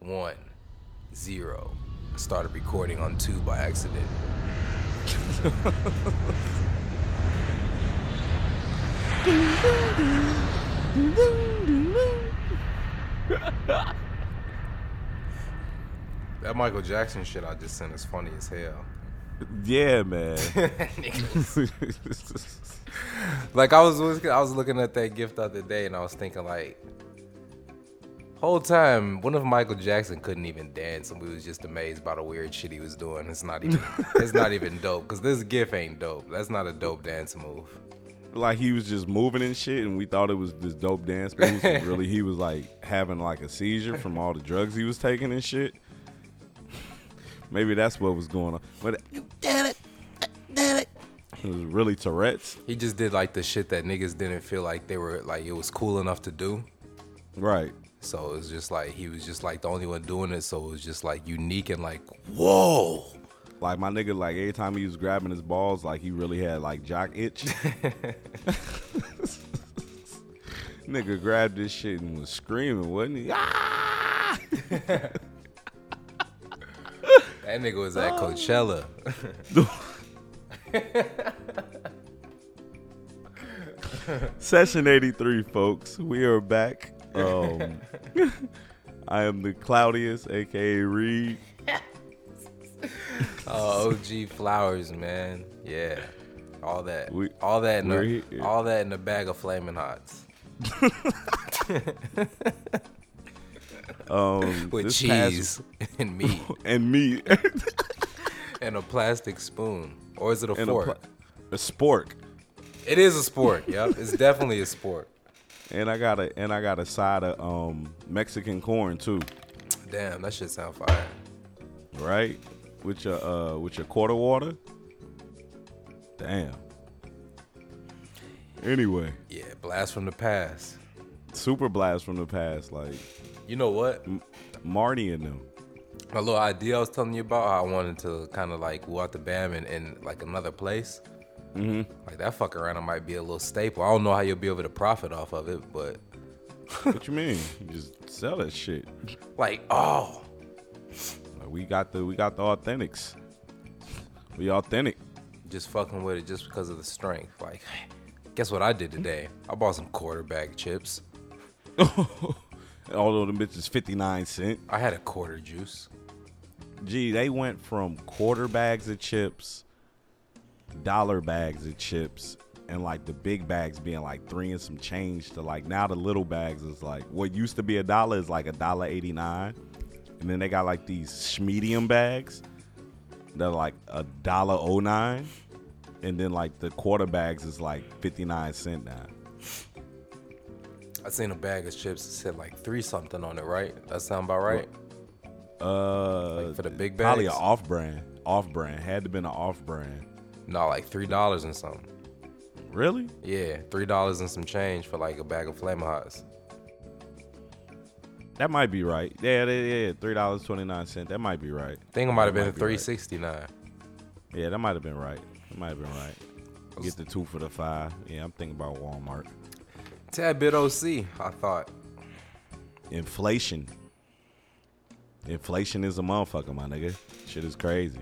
one, zero. I started recording on two by accident. that Michael Jackson shit I just sent is funny as hell. Yeah, man. like I was I was looking at that gift the other day, and I was thinking like, whole time, one of Michael Jackson couldn't even dance, and we was just amazed by the weird shit he was doing? It's not even, it's not even dope, because this gif ain't dope. That's not a dope dance move. like he was just moving and shit, and we thought it was this dope dance moves. and really, he was like having like a seizure from all the drugs he was taking and shit. Maybe that's what was going on. But damn it, damn it, it was really Tourette's, He just did like the shit that niggas didn't feel like they were like it was cool enough to do. right? So it was just like he was just like the only one doing it. So it was just like unique and like whoa. Like my nigga, like every time he was grabbing his balls, like he really had like jock itch. nigga grabbed this shit and was screaming, wasn't he? Ah! That nigga was at Coachella. Session 83, folks. We are back. Um, I am the cloudiest, aka Reed. Oh, OG flowers, man. Yeah. All that. We- all that in we're a, here. all that in a bag of flaming hots. Um, With this past- cheese and meat and meat and a plastic spoon. Or is it a and a, fork? a spork. it is a sport. Yep. It's definitely a sport. And I got a and I got a side of um Mexican corn too, Damn, that shit sound fire. right? With your uh with your quarter water. Damn. Anyway, Yeah, blast from the past. super blast from the past, like You know what? Marty and them. My little idea I was telling you about I wanted to kind of like go out the BAM in, in like another place. Mm-hmm. Like that fuck around might be a little staple. I don't know how you'll be able to profit off of it, but What you mean? You just sell that shit. like, oh, Like, we got the we got the authentics. We authentic. just fucking with it just because of the strength. Like, guess what I did today? I bought some quarterback chips. Although the bitch is 59 cent. I had a quarter juice. Gee, they went from quarter bags of chips, dollar bags of chips, and like the big bags being like three and some change to like now the little bags is like what used to be a dollar is like a dollar 89. And then they got like these medium bags that are like a dollar 09. And then like the quarter bags is like 59 cent now. I seen a bag of chips that said like three something on it, right? That sound about right? Uh, Like for the big bag probably an off brand. Off brand had to been an off brand. No, like three dollars and something. Really? Yeah, three dollars and some change for like a bag of Flaming Hots. That might be right. Yeah, yeah, yeah. Three dollars twenty nine cent. That might be right. I think it might have been three sixty nine. Yeah, that might have been right. That might have been right. Get the two for the five. Yeah, I'm thinking about Walmart. Tad bit OC, I thought. Inflation. Inflation is a motherfucker, my nigga. Shit is crazy.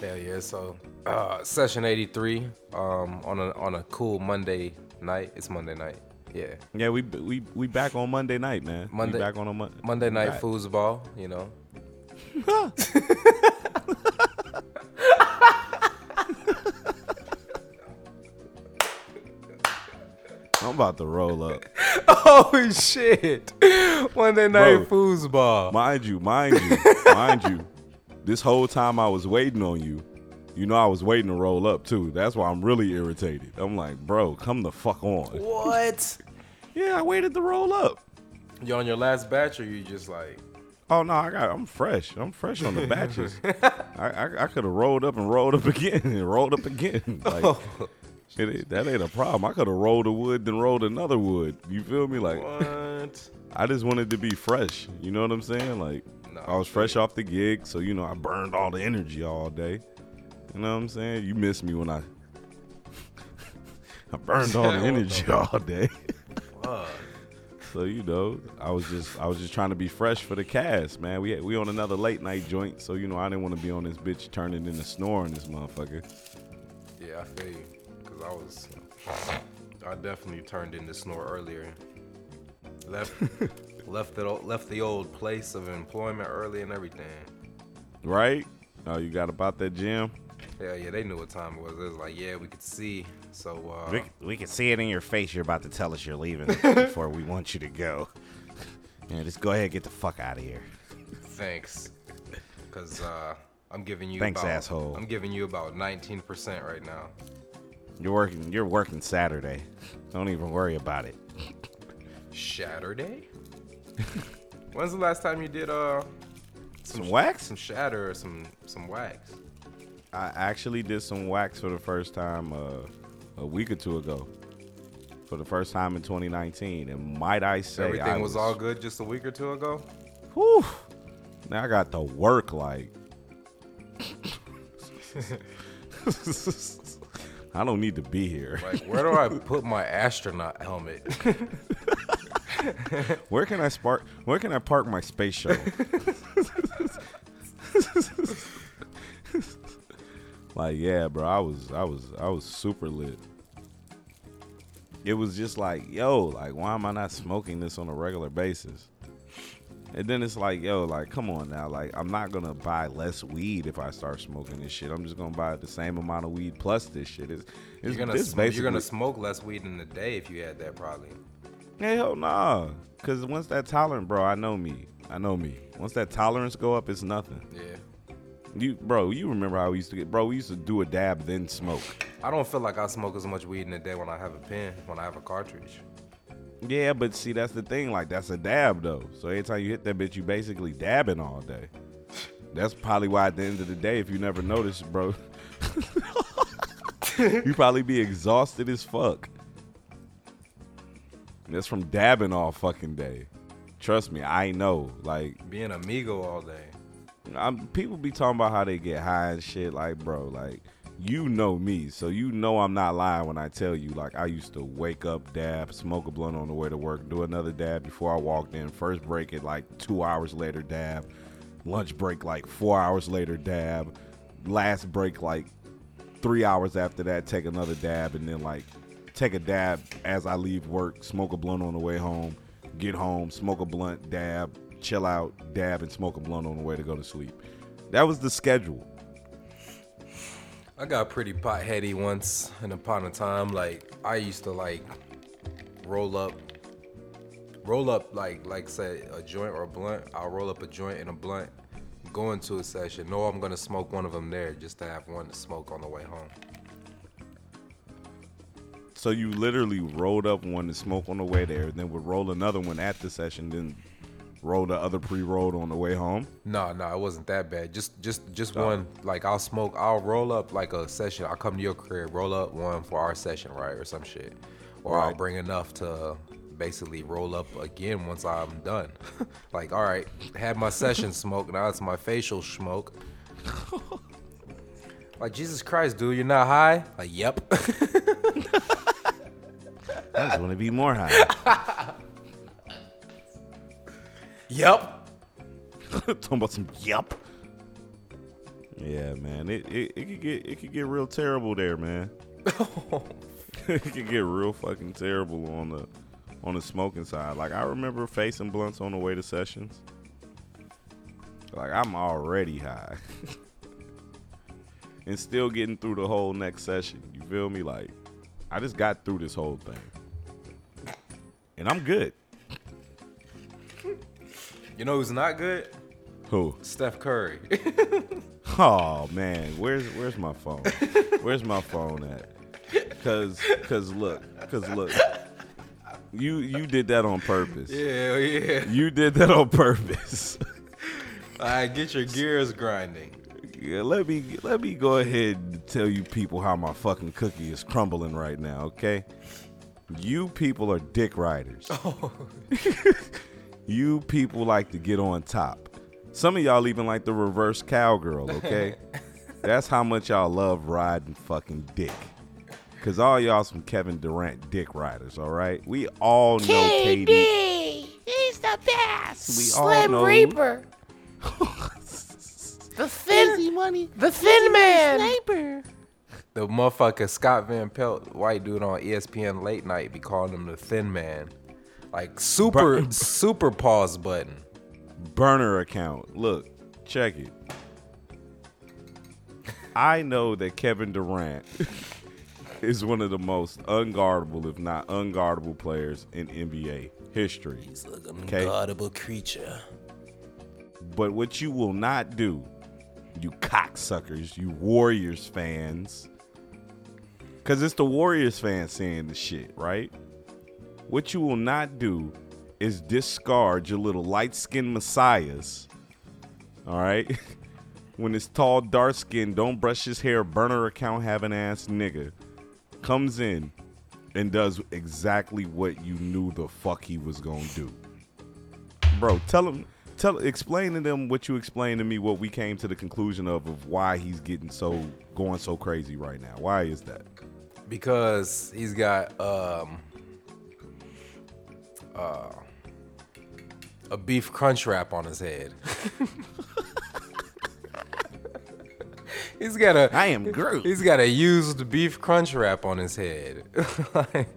Hell yeah! So, uh, session eighty three, um, on a on a cool Monday night. It's Monday night. Yeah, Yeah, we we we back on Monday night, man. Monday- we back on a Mon- Monday night Right. foosball. You know, I'm about to roll up. oh shit! Monday night Bro. foosball. Mind you, mind you, mind you. This whole time I was waiting on you. You know I was waiting to roll up too. That's why I'm really irritated. I'm like, bro, come the fuck on. What? Yeah, I waited to roll up. You on your last batch, or you just like? Oh no, I got. I'm fresh. I'm fresh on the batches. I I, I could have rolled up and rolled up again and rolled up again. Like it, that ain't a problem. I could have rolled a wood then rolled another wood. You feel me? Like What? I just wanted to be fresh. You know what I'm saying? Like No, I was fresh off the gig, so you know I burned all the energy all day. You know what I'm saying? You miss me when I I burned all the energy all day. So you know, I was just I was just trying to be fresh for the cast, man. We we on another late night joint, so you know I didn't want to be on this bitch turning into snoring this motherfucker. Yeah, I feel you. Cause I was, I definitely turned into snore earlier. Left, left the left the old place of employment early and everything. Right? Oh, you got about that gym? Yeah, yeah, they knew what time it was. It was like, yeah, we could see. So, uh, We, we can see it in your face. You're about to tell us you're leaving before we want you to go. Yeah, just go ahead and get the fuck out of here. thanks. Cause uh, I'm giving you Thanks, about, asshole. I'm giving you about 19% right now. You're working. You're working Saturday. Don't even worry about it. Saturday? When's the last time you did uh Some wax? some shatter or some some wax? I actually did some wax for the first time uh, a week or two ago. For the first time in 2019, and might I say, Everything I was, all good just a week or two ago. Whew. Now I got to work like. I don't need to be here. Like, where do I put my astronaut helmet? Where can I spark? Where can I park my space shuttle? like, yeah, bro, I was, I was, I was super lit. It was just like, yo, like, why am I not smoking this on a regular basis? And then it's like, yo, like, come on now, like, I'm not gonna buy less weed if I start smoking this shit. I'm just gonna buy the same amount of weed plus this shit. It's, it's You're gonna sm- you're gonna smoke less weed in a day if you had that probably. Hell nah. Cause once that tolerance, bro, I know me. I know me. Once that tolerance go up, it's nothing. Yeah. You, bro, you remember how we used to get, bro? We used to do a dab then smoke. I don't feel like I smoke as much weed in a day when I have a pen, when I have a cartridge. Yeah, but see, that's the thing. Like, that's a dab though. So every time you hit that bitch, you basically dabbing all day. That's probably why at the end of the day, if you never notice, bro, you probably be exhausted as fuck. That's from dabbing all fucking day. Trust me, I know. Like, Being amigo all day. I'm, people be talking about how they get high and shit. Like, bro, like you know me, so you know I'm not lying when I tell you. Like, I used to wake up, dab, smoke a blunt on the way to work, do another dab before I walked in. First break it like two hours later, dab. Lunch break like four hours later, dab. Last break like three hours after that, take another dab, and then like take a dab as I leave work, smoke a blunt on the way home, get home, smoke a blunt, dab, chill out, dab, and smoke a blunt on the way to go to sleep. That was the schedule. I got pretty pot heady once and upon a time. Like I used to like roll up, roll up like like say a joint or a blunt. I'll roll up a joint and a blunt, go into a session. Know I'm gonna smoke one of them there just to have one to smoke on the way home. So you literally rolled up one to smoke on the way there, and then would roll another one at the session, then roll the other pre-rolled on the way home. No, no, it wasn't that bad. Just just just Oh. one. Like I'll smoke. I'll roll up like a session. I'll come to your crib, roll up one for our session, right, or some shit. Or I'll bring enough to basically roll up again once I'm done. like, all right, had my session smoke. Now it's my facial smoke. like Jesus Christ, dude, you're not high? Like, yep. I just want to be more high. yep. Talking about some yep. Yeah, man. It, it it could get it could get real terrible there, man. it could get real fucking terrible on the on the smoking side. Like I remember facing blunts on the way to sessions. Like I'm already high. and still getting through the whole next session. You feel me? Like I just got through this whole thing. And I'm good. You know who's not good? Who? Steph Curry. Oh man, where's where's my phone? Where's my phone at? Cause cause look, cause look. You you did that on purpose. yeah, yeah. You did that on purpose. All right, get your gears grinding. yeah, let me let me go ahead and tell you people how my fucking cookie is crumbling right now, okay? You people are dick riders. you people like to get on top. Some of y'all even like the reverse cowgirl, okay? That's how much y'all love riding fucking dick. Cause all y'all some Kevin Durant dick riders, all right? We all know KD. ass. We all know. Reaper. the thin money. The thin man. The motherfucker Scott Van Pelt, white dude on ESPN late night, be calling him the thin man. Like super super pause button. burner account. Look, check it. I know that Kevin Durant is one of the most unguardable, if not unguardable, players in NBA history. He's like an Okay. unguardable creature. But what you will not do, you cocksuckers, you Warriors fans, because it's the Warriors fans saying the shit, right? What you will not do is discard your little light skinned messiahs, all right? when this tall, dark skinned, don't brush his hair, burner account having ass nigga comes in and does exactly what you knew the fuck he was gonna do. Bro, tell him tell explain to them what you explained to me what we came to the conclusion of of why he's getting so going so crazy right now. Why is that? Because he's got um uh a beef crunch wrap on his head. he's got a I am Groot. He's got a used beef crunch wrap on his head. Like-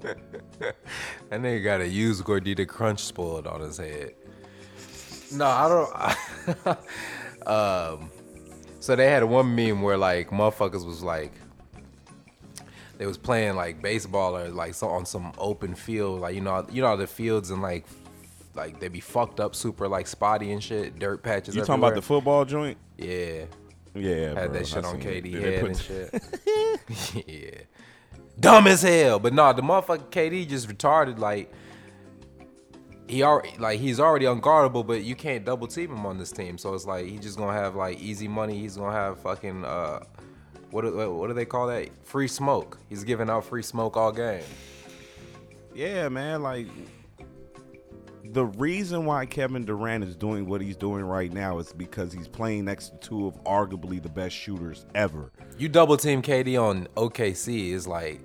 that nigga got a used Gordita crunch spoiled on his head. No, I don't. um, so they had one meme where like motherfuckers was like, they was playing like baseball or like so on some open field, like you know, you know the fields and like, like they be fucked up super like spotty and shit, dirt patches. You talking about the football joint? Yeah, Yeah, had bro, that shit I on. KD head put and shit. yeah. Dumb as hell. But nah, the motherfucker KD just retarded. Like he already like he's already unguardable, but you can't double team him on this team. So it's like he's just gonna have like easy money. He's gonna have fucking uh what do, what do they call that? Free smoke. He's giving out free smoke all game. Yeah, man, like the reason why Kevin Durant is doing what he's doing right now is because he's playing next to two of arguably the best shooters ever. You double team KD on OKC is like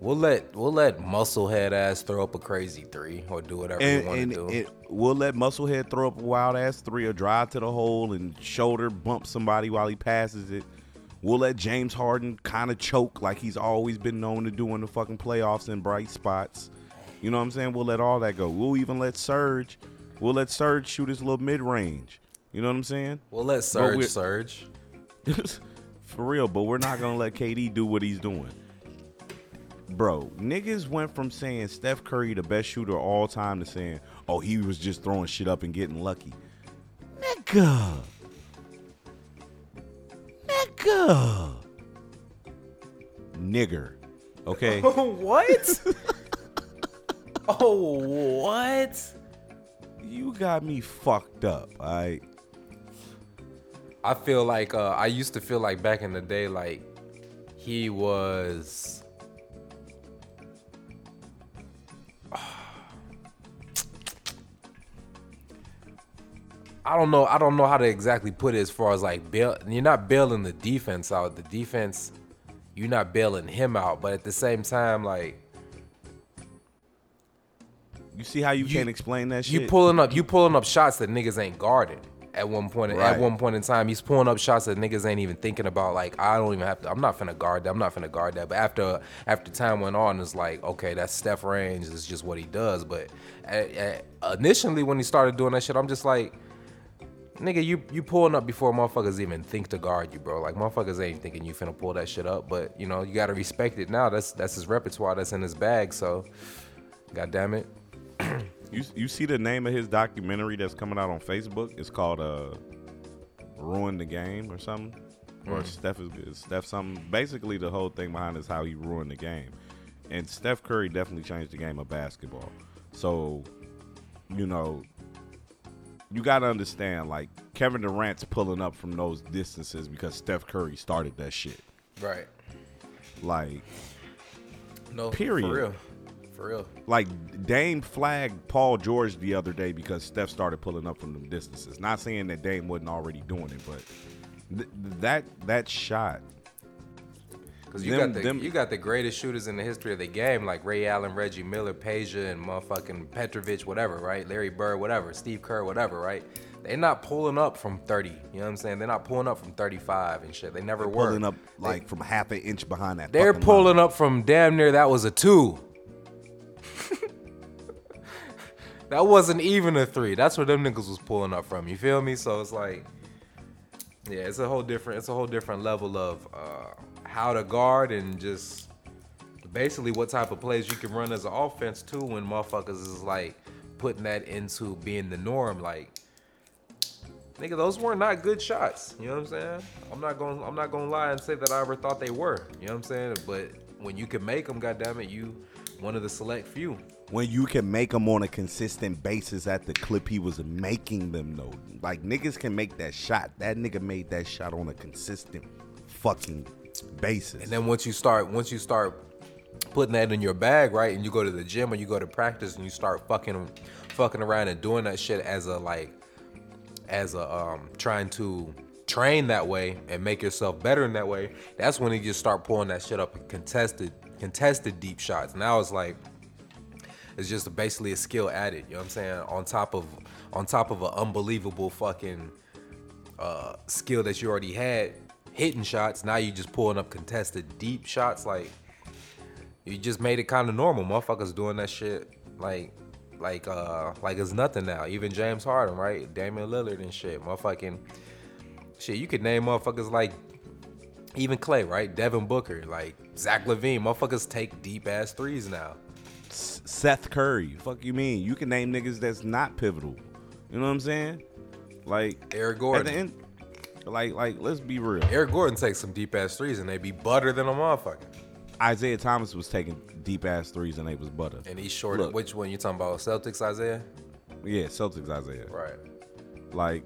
we'll let we'll let muscle head ass throw up a crazy three or do whatever And, you want to do. it, we'll let Musclehead throw up a wild ass three or drive to the hole and shoulder bump somebody while he passes it. We'll let James Harden kind of choke like he's always been known to do in the fucking playoffs in bright spots. You know what I'm saying? We'll let all that go. We'll even let Serge. We'll let Serge shoot his little mid range. You know what I'm saying? we'll let Serge surge. For real, but we're not gonna let KD do what he's doing. Bro, niggas went from saying Steph Curry the best shooter of all time to saying, oh, he was just throwing shit up and getting lucky. Nigga. Nigga. Nigger. Okay? what? oh, what? you got me fucked up, alright? I feel like uh, I used to feel like back in the day, like he was. I don't know. I don't know how to exactly put it as far as like bail. You're not bailing the defense out. The defense, you're not bailing him out. But at the same time, like You see how you, You- can't explain that shit? you pulling up, you pulling up shots that niggas ain't guarding. At one point, Right. at one point in time, he's pulling up shots that niggas ain't even thinking about. Like I don't even have to. I'm not finna guard that. I'm not finna guard that. But after after time went on, it's like okay, that's Steph range. It's just what he does. But at, at- initially, when he started doing that shit, I'm just like, nigga, you you pulling up before motherfuckers even think to guard you, bro. Like motherfuckers ain't thinking you finna pull that shit up. But you know, you gotta respect it now. That's that's his repertoire. That's in his bag. So, god damn it. You you see the name of his documentary that's coming out on Facebook? It's called uh Ruin the Game or something. Or Steph is is Steph something. Basically the whole thing behind is how he ruined the game. And Steph Curry definitely changed the game of basketball. So, you know, you gotta understand, like Kevin Durant's pulling up from those distances because Steph Curry started that shit. Right. Like No. Period. For real. For real. like Dame flagged Paul George the other day because Steph started pulling up from them distances. Not saying that Dame wasn't already doing it, but th- that that shot Cause you Them- got the them- you got the greatest shooters in the history of the game, like Ray Allen, Reggie Miller, Peja, and motherfucking Petrovich, whatever, right? Larry Bird, whatever, Steve Kerr, whatever, right? They're not pulling up from 30. You know what I'm saying? They're not pulling up from 35 and shit. They never were. Pulling up like from half an inch behind that. They're pulling line. up from damn near that was a two. that wasn't even a three. That's where them niggas was pulling up from. You feel me? So it's like, yeah, it's a whole different, it's a whole different level of uh, how to guard and just basically what type of plays you can run as an offense too. When motherfuckers is like putting that into being the norm, like. Nigga, those were not good shots. You know what I'm saying? I'm not going. I'm not going to lie and say that I ever thought they were. You know what I'm saying? But when you can make them, goddamn it, you one of the select few. when you can make them on a consistent basis at the clip he was making them though. Like niggas can make that shot. That nigga made that shot on a consistent fucking basis. And then once you start, once you start putting that in your bag, right, and you go to the gym or you go to practice and you start fucking, fucking around and doing that shit as a like, as a um trying to train that way and make yourself better in that way. That's when you just start pulling that shit up and contested, contested deep shots. Now it's like. It's just basically a skill added, you know what I'm saying? On top of on top of an unbelievable fucking uh, skill that you already had hitting shots. Now you just pulling up contested deep shots. Like you just made it kind of normal. Motherfuckers doing that shit like like uh like it's nothing now. Even James Harden, right? Damian Lillard and shit. Motherfucking shit. You could name motherfuckers like even Clay, right? Devin Booker, like Zach LaVine. Motherfuckers take deep ass threes now. Seth Curry, fuck you mean? You can name niggas that's not pivotal. You know what I'm saying? Like Eric at Gordon. the end, like like let's be real. Eric Gordon takes some deep ass threes and they be butter than a motherfucker. Isaiah Thomas was taking deep ass threes and they was butter. And he's short. Look. Which one you talking about? Celtics, Isaiah? Yeah, Celtics Isaiah. Right. like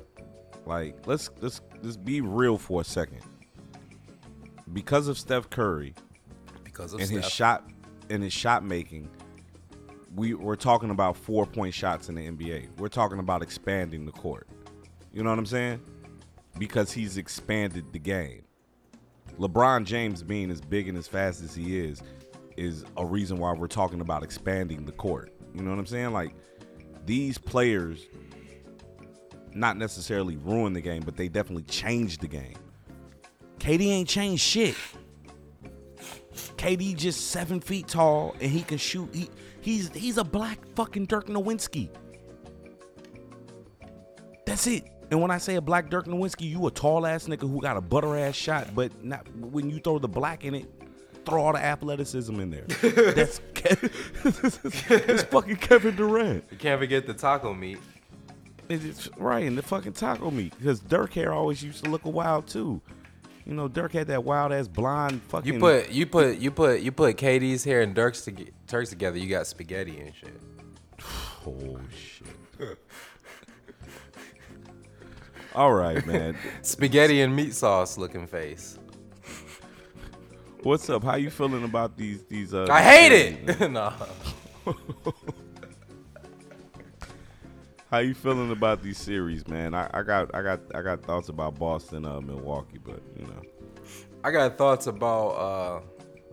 like let's let's let's be real for a second because of steph curry Because of and his Steph. shot and his shot making we we're talking about four point shots in the nba we're talking about expanding the court you know what i'm saying because he's expanded the game lebron james being as big and as fast as he is is a reason why we're talking about expanding the court you know what i'm saying like these players not necessarily ruin the game, but they definitely change the game. KD ain't changed shit. KD just seven feet tall and he can shoot. He he's he's a black fucking Dirk Nowitzki. That's it. And when I say a black Dirk Nowitzki, you a tall ass nigga who got a butter ass shot, but not when you throw the black in it, throw all the athleticism in there. That's it's fucking Kevin Durant. You can't forget the taco meat. It's right in the fucking taco meat because Dirk hair always used to look a wild too. You know, Dirk had that wild ass blonde fucking. You put you put you put you put KD's hair and Dirk's to Turks together. You got spaghetti and shit. oh shit. All right, man. Spaghetti and meat sauce looking face. What's up? How you feeling about these these? Uh, I hate it. nah. How you feeling about these series, man? I, I got I got I got thoughts about Boston, uh, Milwaukee, but you know. I got thoughts about uh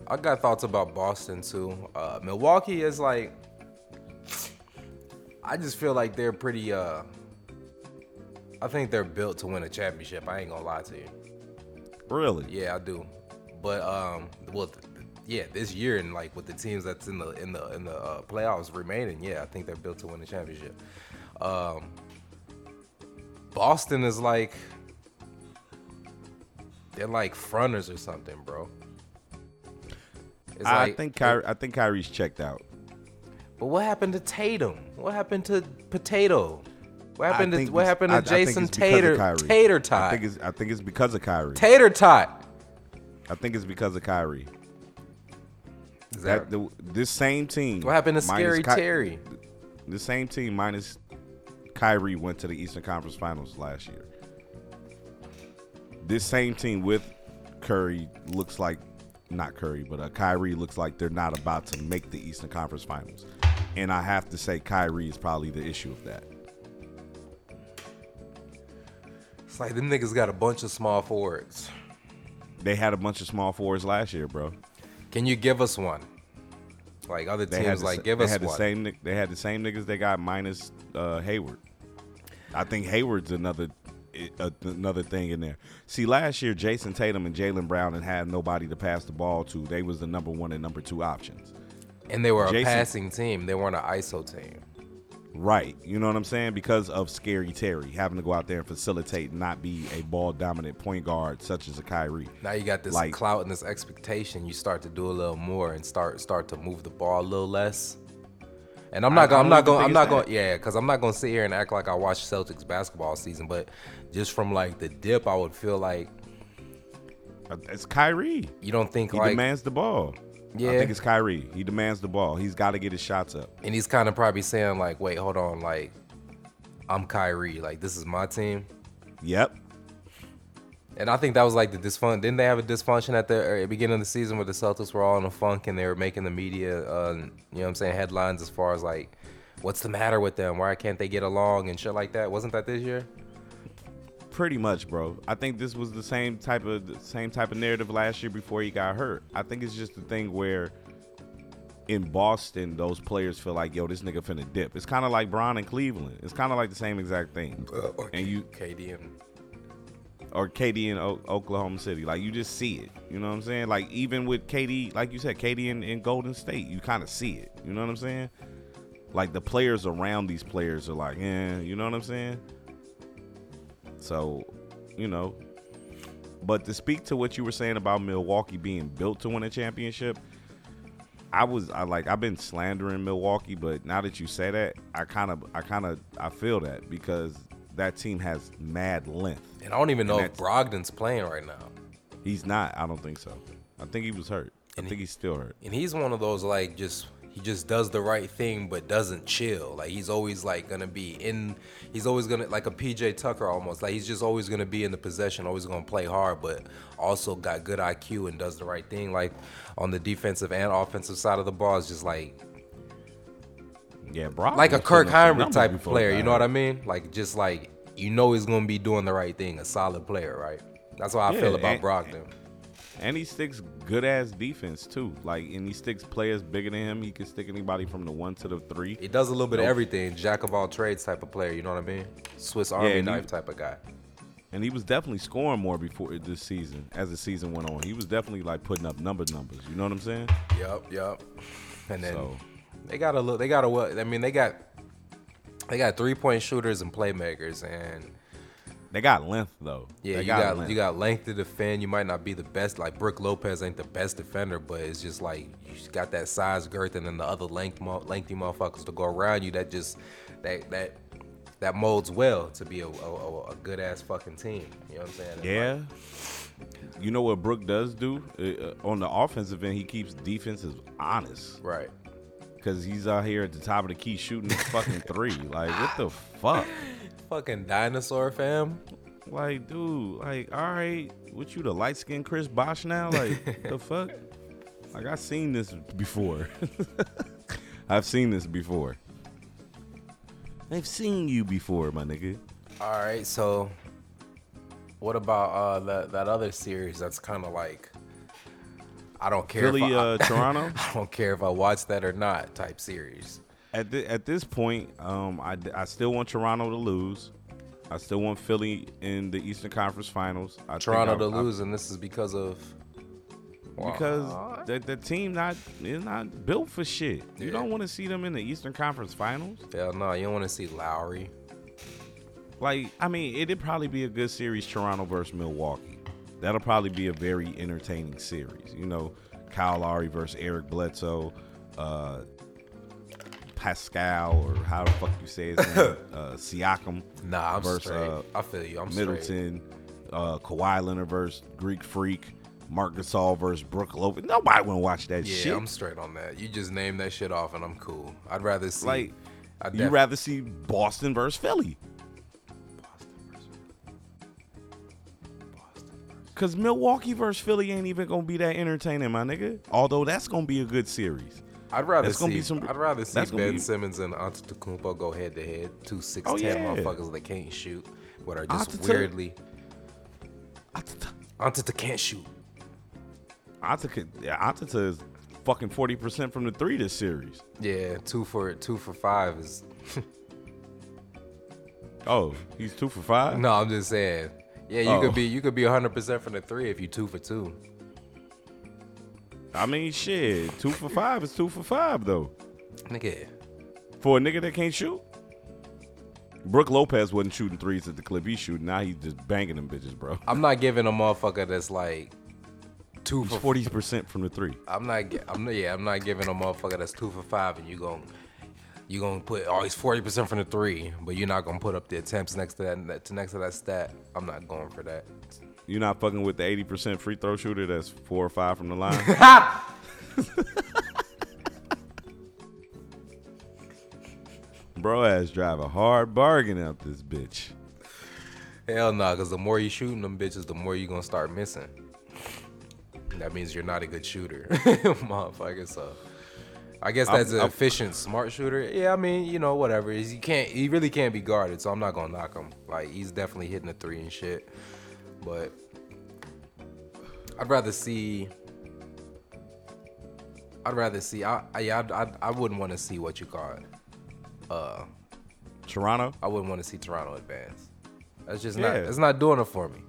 I got thoughts about Boston too. Uh Milwaukee is like I just feel like they're pretty uh I think they're built to win a championship. I ain't gonna lie to you. Really? Yeah, I do. But um, well, th- yeah, this year and like with the teams that's in the in the in the uh, playoffs remaining, yeah, I think they're built to win the championship. Um, Boston is like they're like fronters or something, bro. It's I like- think Kyrie, I think Kyrie's checked out. But what happened to Tatum? What happened to Potato? What happened I to what happened to I Jason of Tater? Tater I Tot. think it's I think it's because of Kyrie. Tater Tot. I think it's because of Kyrie. Is That that, the, this same team. what happened to Scary Ky- Terry? The same team minus Kyrie went to the Eastern Conference Finals last year. This same team with Curry looks like not Curry, but uh, Kyrie looks like they're not about to make the Eastern Conference Finals. And I have to say Kyrie is probably the issue of that. It's like them niggas got a bunch of small forwards. They had a bunch of small forwards last year, bro. Can you give us one? Like other They teams, had the, like sa- give they us had the one. same. ni- They had the same niggas they got minus uh, Hayward. I think Hayward's another i- another thing in there. See, last year Jayson Tatum and Jaylen Brown and had nobody to pass the ball to. They was the number one and number two options. and they were a Jason- passing team. They weren't an ISO team. Right. You know what I'm saying? Because of Scary Terry having to go out there and facilitate and not be a ball dominant point guard such as a Kyrie. Now you got this Like- clout and this expectation. You start to do a little more and start start to move the ball a little less. And I'm not I going. I'm not going. I'm not going. Yeah, because I'm not going to sit here and act like I watched Celtics basketball season. But just from like the dip, I would feel like Uh, It's Kyrie. you don't think He like demands the ball. Yeah. I think it's Kyrie. He demands the ball. He's got to get his shots up. and he's kind of probably saying like, wait, hold on, like I'm Kyrie, like this is my team. Yep. And I think that was like the dysfunction. Didn't they have a dysfunction at the uh, beginning of the season where the Celtics were all in a funk and they were making the media, uh, you know what I'm saying, headlines as far as like, what's the matter with them? Why can't they get along and shit like that? Wasn't that this year? Pretty much, bro. I think this was the same type of the same type of narrative last year before he got hurt. I think it's just the thing where in Boston, those players feel like, yo, this nigga finna dip. It's kind of like Bron in Cleveland. It's kind of like the same exact thing. Uh, and you KD and or KD in o- Oklahoma City, like you just see it. You know what I'm saying? Like even with KD, like you said, KD in, in Golden State, you kind of see it. You know what I'm saying? Like the players around these players are like, yeah, you know what I'm saying? So, you know, but to speak to what you were saying about Milwaukee being built to win a championship, I was I like I've been slandering Milwaukee, but now that you say that, I kind of I kind of I feel that because that team has mad length. and I don't even know if Brogdon's playing right now. He's not. I don't think so. I think he was hurt. I think he- he's still hurt. And he's one of those like just he just does the right thing but doesn't chill. Like he's always like gonna be in he's always gonna like a PJ Tucker almost. Like he's just always gonna be in the possession, always gonna play hard, but also got good IQ and does the right thing. Like on the defensive and offensive side of the ball is just like Yeah, Brock. like a Kirk Hinrich type of player. You know what I mean? Like just like you know he's gonna be doing the right thing, a solid player, right? That's how I Yeah, feel about and- Brogdon. And he sticks good ass defense too. Like, and he sticks players bigger than him. He can stick anybody from the one to the three. He does a little bit of everything, jack of all trades type of player. You know what I mean? Swiss Army he- knife type of guy. And he was definitely scoring more before this season. As the season went on, he was definitely like putting up number numbers. You know what I'm saying? Yep, yep. And then So- they got a look. They got a what? I mean, they got they got three point shooters and playmakers, and They got length though. yeah, They you got, length. you got length to defend. You might not be the best. Like Brook Lopez ain't the best defender, but it's just like you just got that size, girth, and then the other length, mo- lengthy motherfuckers to go around you. That just that that that molds well to be a, a, a good ass fucking team. You know what I'm saying? And, Yeah. like, You know what Brook does do Uh, uh, on the offensive end? He keeps defenses honest right. because he's out here at the top of the key shooting his fucking three. Like, what the fuck? Fucking dinosaur fam. Like, dude, like, all right, what you the light skinned Chris Bosh now? Like, the fuck? Like, I've seen this before. I've seen this before. I've seen you before, my nigga. All right, so what about uh that that other series that's kind of like I don't care Philly, if I, uh, Toronto. I don't care if I watch that or not type series. At the, at this point, um, I, I still want Toronto to lose. I still want Philly in the Eastern Conference Finals. I think Toronto I- to I- lose, and this is because of because the, the team not is not built for shit. You Yeah. don't want to see them in the Eastern Conference Finals. hell no, you don't want to see Lowry. Like, I mean, it'd probably be a good series, Toronto versus Milwaukee. That'll probably be a very entertaining series. You know, Kyle Lowry versus Eric Bledsoe, uh, Pascal, or how the fuck you say his name, uh, Siakam Nah, I'm versus straight. uh, I feel you. I'm straight. Middleton, uh, Kawhi Leonard versus Greek Freak, Marc Gasol versus Brook Lopez. Nobody want to watch that Yeah, shit. I'm straight on that. You just name that shit off, and I'm cool. I'd rather see like, I'd you rather see Boston versus Philly. Cause Milwaukee versus Philly ain't even gonna be that entertaining, my nigga. Although that's gonna be a good series. I'd rather That's gonna see. be some- I'd rather see Ben be- Simmons and Antetokounmpo go head to head. Two six Oh, ten yeah. motherfuckers that can't shoot, but are just Antetokounmpo- weirdly. Antetokounmpo can't shoot. Antetokounmpo yeah, Antetokounmpo is fucking forty percent from the three this series. Yeah, two for two for five is. Oh, he's two for five. no, I'm just saying. Yeah, you Oh. could be you could be 100 percent from the three if you two for two. I mean, shit, two for five is two for five though. Nigga, For a nigga that can't shoot. Brook Lopez wasn't shooting threes at the clip he's shooting. Now he's just banging them bitches, bro. I'm not giving a motherfucker that's like two He's for. forty percent from the three. I'm not. I'm not. Yeah, I'm not giving a motherfucker that's two for five, and you gon' you gonna put oh he's 40 percent from the three, but you're not gonna put up the attempts next to that to next to that stat. I'm not going for that. You're not fucking with the eighty percent free throw shooter that's four or five from the line. Bro ass drive a hard bargain out this bitch. Hell no, cause the more you shooting them bitches, the more you gonna start missing. That means you're not a good shooter, motherfucker. So, I guess I'm- that's an I'm- efficient, smart shooter. Yeah, I mean, you know, whatever. He's- He can't, he really can't be guarded. So I'm not gonna knock him. Like he's definitely hitting the three and shit. But I'd rather see. I'd rather see. I, I yeah, I, I, wouldn't want to see what you call it. Uh, Toronto. I wouldn't want to see Toronto advance. That's just Yeah. not. That's not doing it for me.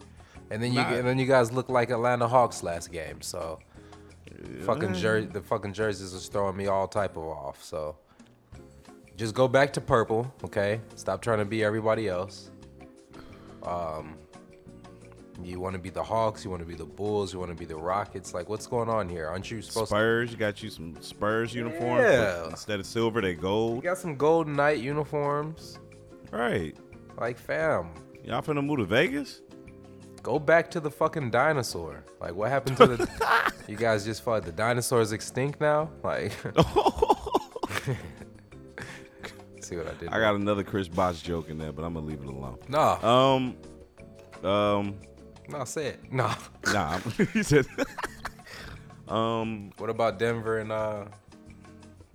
And then you Nah. and then you guys look like Atlanta Hawks last game. So fucking jer- the fucking jerseys is throwing me all type of off. So just go back to purple, okay? Stop trying to be everybody else. Um, you want to be the Hawks, you want to be the Bulls, you want to be the Rockets. Like, what's going on here? Aren't you supposed to? Spurs. You got you some Spurs uniforms. Yeah. Instead of silver, they gold. You got some Golden Knight uniforms. Right. Like, fam, Y'all finna move to Vegas? Go back to the fucking dinosaur. Like, what happened to the? you guys just thought the dinosaur's extinct now? Like, see what I did? I got another Chris Bosh joke in there, but I'm gonna leave it alone. no, Um, um, no, say it. No. nah. He said, um, What about Denver and uh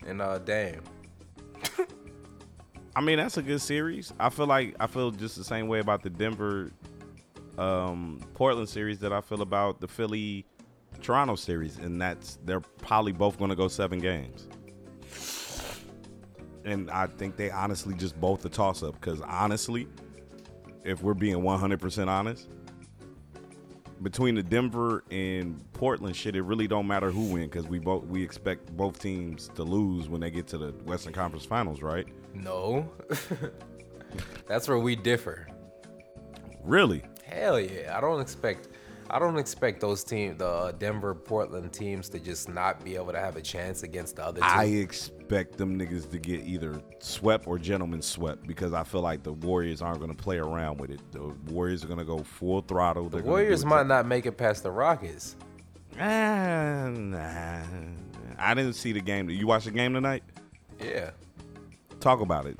and uh Dame? I mean that's a good series. I feel like I feel just the same way about the Denver, um, Portland series that I feel about the Philly, Toronto series, and that's they're probably both gonna go seven games. And I think they honestly just both a toss up because honestly, if we're being 100% honest, between the Denver and Portland shit, it really don't matter who win because we both we expect both teams to lose when they get to the Western Conference Finals, right? No. That's where we differ. Really? Hell yeah. I don't expect I don't expect those team the uh, Denver Portland teams, to just not be able to have a chance against the other teams. I expect them niggas to get either swept or gentlemen swept because I feel like the Warriors aren't going to play around with it. The Warriors are going to go full throttle. the Warriors might not make it past the Rockets. Ah, nah. I didn't see the game. You watch the game tonight? Yeah. Talk about it.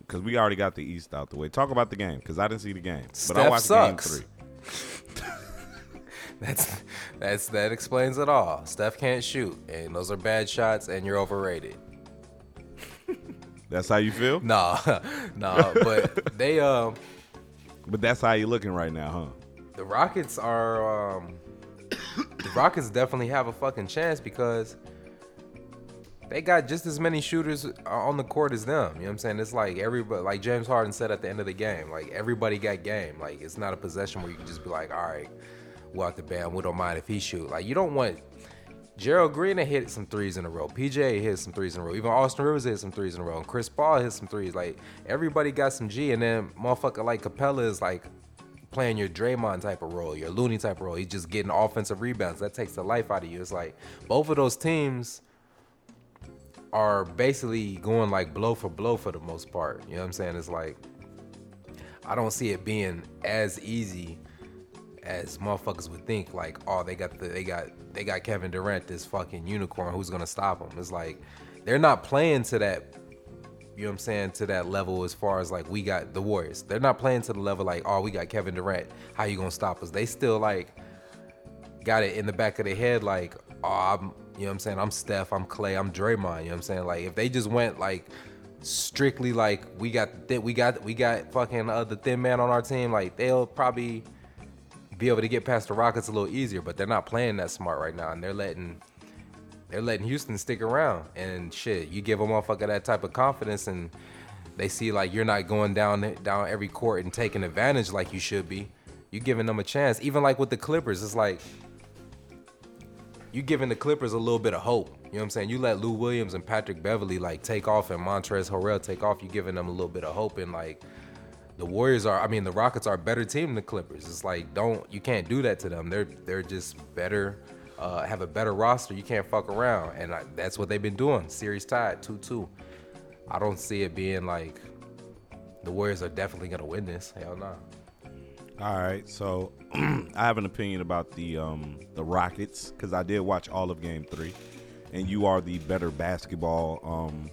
Because we already got the East out the way. Talk about the game because I didn't see the game. But I watched sucks. game three. That's that's that explains it all. Steph can't shoot, and those are bad shots, and you're overrated. That's how you feel? Nah, nah. But they um But that's how you're looking right now, huh? the Rockets are um the Rockets definitely have a fucking chance because they got just as many shooters on the court as them. You know what I'm saying? It's like everybody like James Harden said at the end of the game, like everybody got game. Like it's not a possession where you can just be like, all right, out the band, we don't mind if he shoot. Like you don't want Gerald Green had hit some threes in a row. PJ hit some threes in a row. Even Austin Rivers hit some threes in a row. And Chris Paul hit some threes. Like everybody got some G. And then motherfucker like Capela is like playing your Draymond type of role, your Looney type of role. He's just getting offensive rebounds. That takes the life out of you. It's like both of those teams are basically going like blow for blow for the most part. You know what I'm saying? It's like I don't see it being as easy as motherfuckers would think. Like, oh, they got the they got they got Kevin Durant, this fucking unicorn. Who's gonna stop him? It's like they're not playing to that. You know what I'm saying? To that level as far as like we got the Warriors. They're not playing to the level like, oh, we got Kevin Durant. How you gonna stop us? They still like got it in the back of their head like, oh, I'm, you know what I'm saying? I'm Steph, I'm Clay, I'm Draymond. You know what I'm saying? Like if they just went like strictly like we got th- we got we got fucking uh, the thin man on our team, like they'll probably be able to get past the Rockets a little easier. But they're not playing that smart right now, and they're letting they're letting Houston stick around. And shit, you give a motherfucker that type of confidence, and they see like you're not going down down every court and taking advantage like you should be. You're giving them a chance. Even like with the Clippers, it's like you're giving the Clippers a little bit of hope. You know what I'm saying? You let Lou Williams and Patrick Beverley like take off and Montrezl Harrell take off. You're giving them a little bit of hope and like the Warriors are. I mean, the Rockets are a better team than the Clippers. It's like don't you can't do that to them. They're they're just better. Uh, have a better roster. You can't fuck around, and I, that's what they've been doing. Series tied two two. I don't see it being like the Warriors are definitely gonna win this. Hell no. All right, so I have an opinion about the um, the Rockets because I did watch all of Game Three, and you are the better basketball um,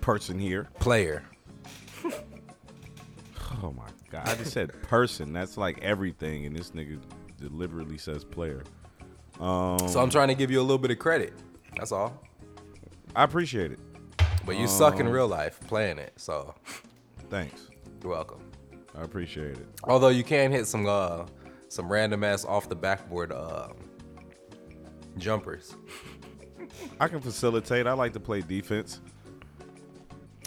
person here. Player. Oh my god! I just said person. That's like everything, and this nigga deliberately says player. Um, So I'm trying to give you a little bit of credit. That's all. I appreciate it. But you suck in real life playing it. So Thanks. you're welcome. I appreciate it. Although you can hit some uh some random ass off the backboard uh jumpers. I can facilitate. I like to play defense.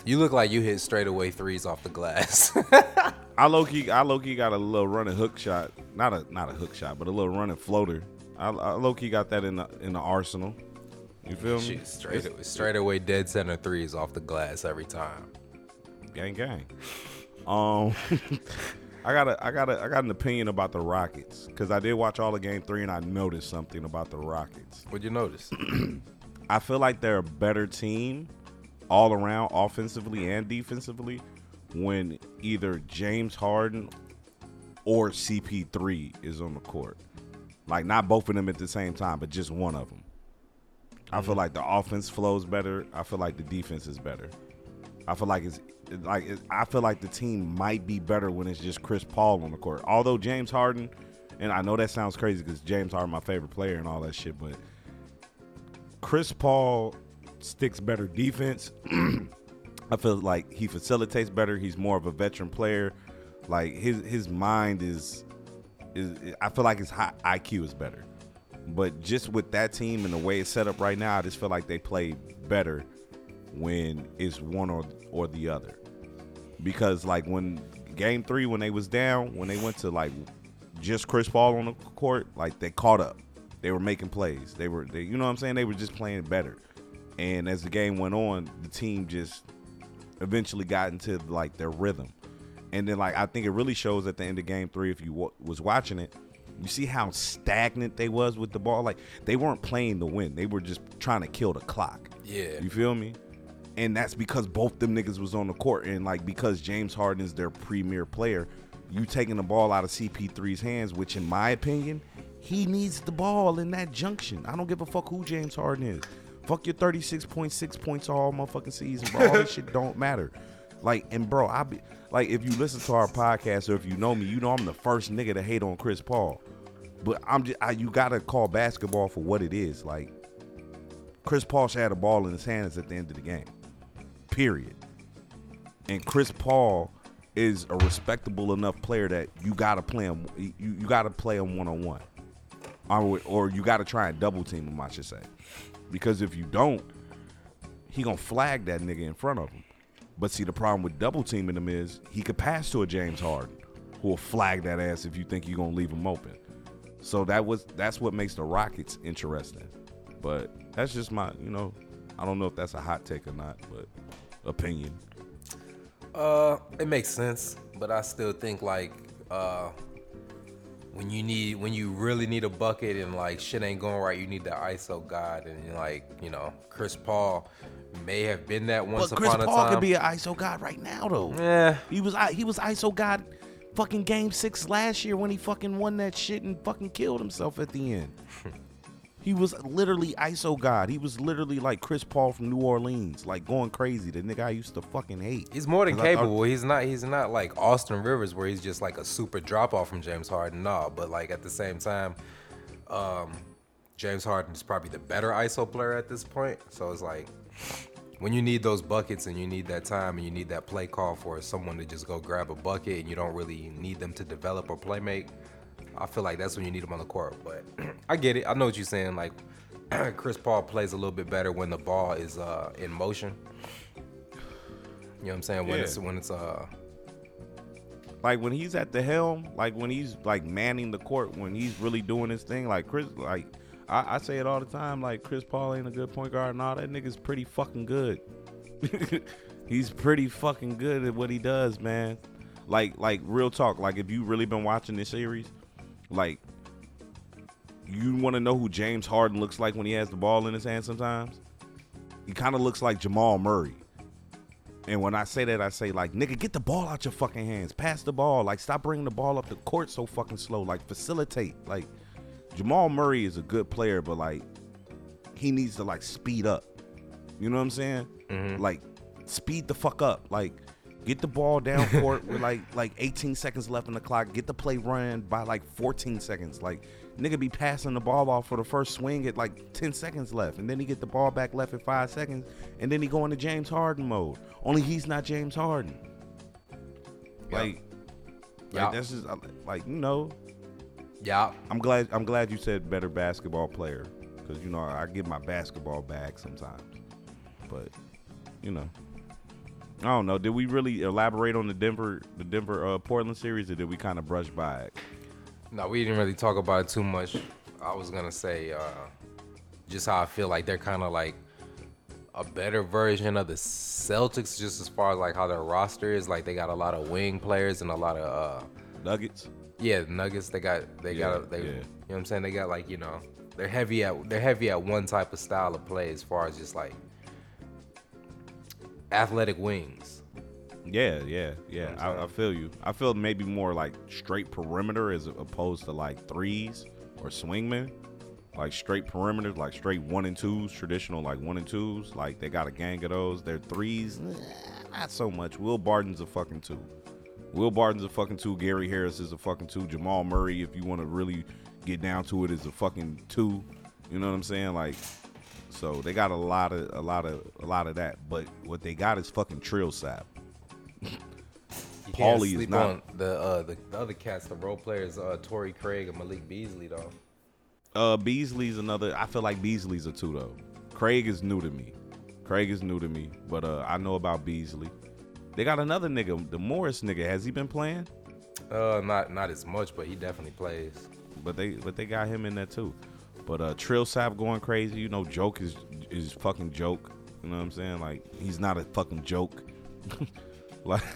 You look like you hit straightaway threes off the glass. I low key, I low key got a little running hook shot. Not a not a hook shot, but a little running floater. I, I low key got that in the in the arsenal. You feel me? Shoot, straight straightaway dead center threes off the glass every time. gang gang. Um, I got a I got a I got an opinion about the Rockets because I did watch all of Game Three and I noticed something about the Rockets. What'd you notice? I feel like they're a better team all around, offensively and defensively, when either James Harden or CP3 is on the court. Like not both of them at the same time, but just one of them. I feel mm-hmm. like the offense flows better. I feel like the defense is better. I feel like it's like it, I feel like the team might be better when it's just Chris Paul on the court. Although James Harden, and I know that sounds crazy because James Harden my favorite player and all that shit, but Chris Paul sticks better defense. I feel like he facilitates better. He's more of a veteran player. Like his his mind is is I feel like his high IQ is better. But just with that team and the way it's set up right now, I just feel like they play better when it's one or or the other. Because like when game three, when they was down, when they went to like just Chris Paul on the court, like they caught up. They were making plays. They were they you know what I'm saying? They were just playing better. And as the game went on, the team just eventually got into like their rhythm. And then like I think it really shows at the end of game 3 if you w- was watching it, you see how stagnant they was with the ball like they weren't playing to win. They were just trying to kill the clock. Yeah. You feel me? And that's because both them niggas was on the court and like because James Harden is their premier player, you taking the ball out of CP3's hands, which in my opinion, he needs the ball in that junction. I don't give a fuck who James Harden is. Fuck your 36.6 points all motherfucking season, bro. All this shit don't matter. Like, and bro, I be like, if you listen to our podcast or if you know me, you know I'm the first nigga to hate on Chris Paul. But I'm just, I, you gotta call basketball for what it is. Like, Chris Paul should have the ball in his hands at the end of the game. Period. And Chris Paul is a respectable enough player that you gotta play him. You, you gotta play him one on one, or or you gotta try and double team him. I should say, because if you don't, he gonna flag that nigga in front of him. But see, the problem with double teaming him is he could pass to a James Harden, who will flag that ass if you think you're gonna leave him open. So that was that's what makes the Rockets interesting. But that's just my, you know, I don't know if that's a hot take or not, but opinion. Uh, it makes sense, but I still think like uh, when you need when you really need a bucket and like shit ain't going right, you need the ISO god and like you know Chris Paul may have been that once upon a time. But Chris upon a Paul time. could be an ISO god right now though. yeah, He was he was ISO god fucking game six last year when he fucking won that shit and fucking killed himself at the end. he was literally ISO god. He was literally like Chris Paul from New Orleans, like going crazy. The nigga I used to fucking hate. he's more than 'Cause I thought- capable. he's not he's not like Austin Rivers where he's just like a super drop off from James Harden. No, but like at the same time, um, James Harden is probably the better ISO player at this point. So it's like when you need those buckets and you need that time and you need that play call for someone to just go grab a bucket and you don't really need them to develop or play make, I feel like that's when you need him on the court. But I get it. I know what you're saying. Like Chris Paul plays a little bit better when the ball is uh, in motion. You know what I'm saying? When Yeah. it's when it's uh like when he's at the helm, like when he's like manning the court, when he's really doing his thing, like Chris, like I, I say it all the time, like Chris Paul ain't a good point guard and all that nigga's pretty fucking good. he's pretty fucking good at what he does, man. Like, like real talk, like if you really been watching this series, like you want to know who James Harden looks like when he has the ball in his hand. Sometimes he kind of looks like Jamal Murray. And when I say that, I say like, nigga, get the ball out your fucking hands. Pass the ball. Like, stop bringing the ball up the court so fucking slow. Like, facilitate. Like, Jamal Murray is a good player, but like, he needs to like speed up. You know what I'm saying? Mm-hmm. Like, speed the fuck up. Like, get the ball down court with like like 18 seconds left on the clock. Get the play run by like 14 seconds. Like, nigga be passing the ball off for the first swing at like 10 seconds left, and then he get the ball back left at five seconds, and then he go into James Harden mode. Only he's not James Harden. Like, Yeah. like that's just uh, like you know. yeah. I'm glad I'm glad you said better basketball player because you know I give my basketball back sometimes, but you know. I don't know. Did we really elaborate on the Denver, the Denver uh, Portland series, or did we kind of brush by it? No, we didn't really talk about it too much. I was gonna say uh, just how I feel like they're kind of like a better version of the Celtics, just as far as like how their roster is. Like they got a lot of wing players and a lot of uh, Nuggets. yeah Nuggets. They got they Yeah, got they yeah. you know what I'm saying. They got like you know they're heavy at they're heavy at one type of style of play as far as just like athletic wings. Yeah, yeah, yeah. I, I feel you. I feel maybe more like straight perimeter as opposed to like threes or swingmen. Like straight perimeters, like straight one and twos, traditional like one and twos. Like they got a gang of those. Their threes, not so much. Will Barton's a fucking two. Will Barton's a fucking two. Gary Harris is a fucking two. Jamal Murray, if you want to really get down to it, is a fucking two. You know what I'm saying? Like, so they got a lot of a lot of a lot of that. But what they got is fucking Trill Sap. Paulie is not- on the, uh, the the other cats, the role players, uh, Torrey Craig and Malik Beasley though. Uh, Beasley's another. I feel like Beasley's a two though. Craig is new to me. Craig is new to me, but uh, I know about Beasley. They got another nigga, the Morris nigga. Has he been playing? Uh, not not as much, but he definitely plays. But they but they got him in there too. But uh, Trill Sap going crazy. You know, joke is is fucking joke. You know what I'm saying? Like he's not a fucking joke. like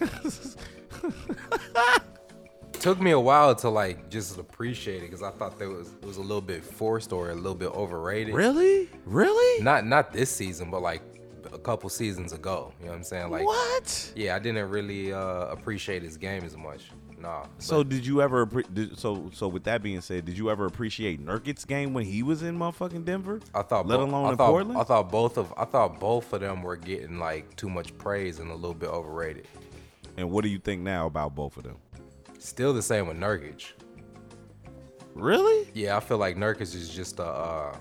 Took me a while to like just appreciate it because I thought that was was a little bit forced or a little bit overrated. really, really. Not not this season, but like a couple seasons ago. You know what I'm saying? Like what? yeah, I didn't really uh, appreciate his game as much. Nah. So did you ever? Did, so so with that being said, did you ever appreciate Nurkic's game when he was in motherfucking Denver? I thought, let bo- alone I in thought, Portland. I thought both of I thought both of them were getting like too much praise and a little bit overrated. and what do you think now about both of them? Still the same with Nurkic. Really? Yeah, I feel like Nurkic is just a. Uh,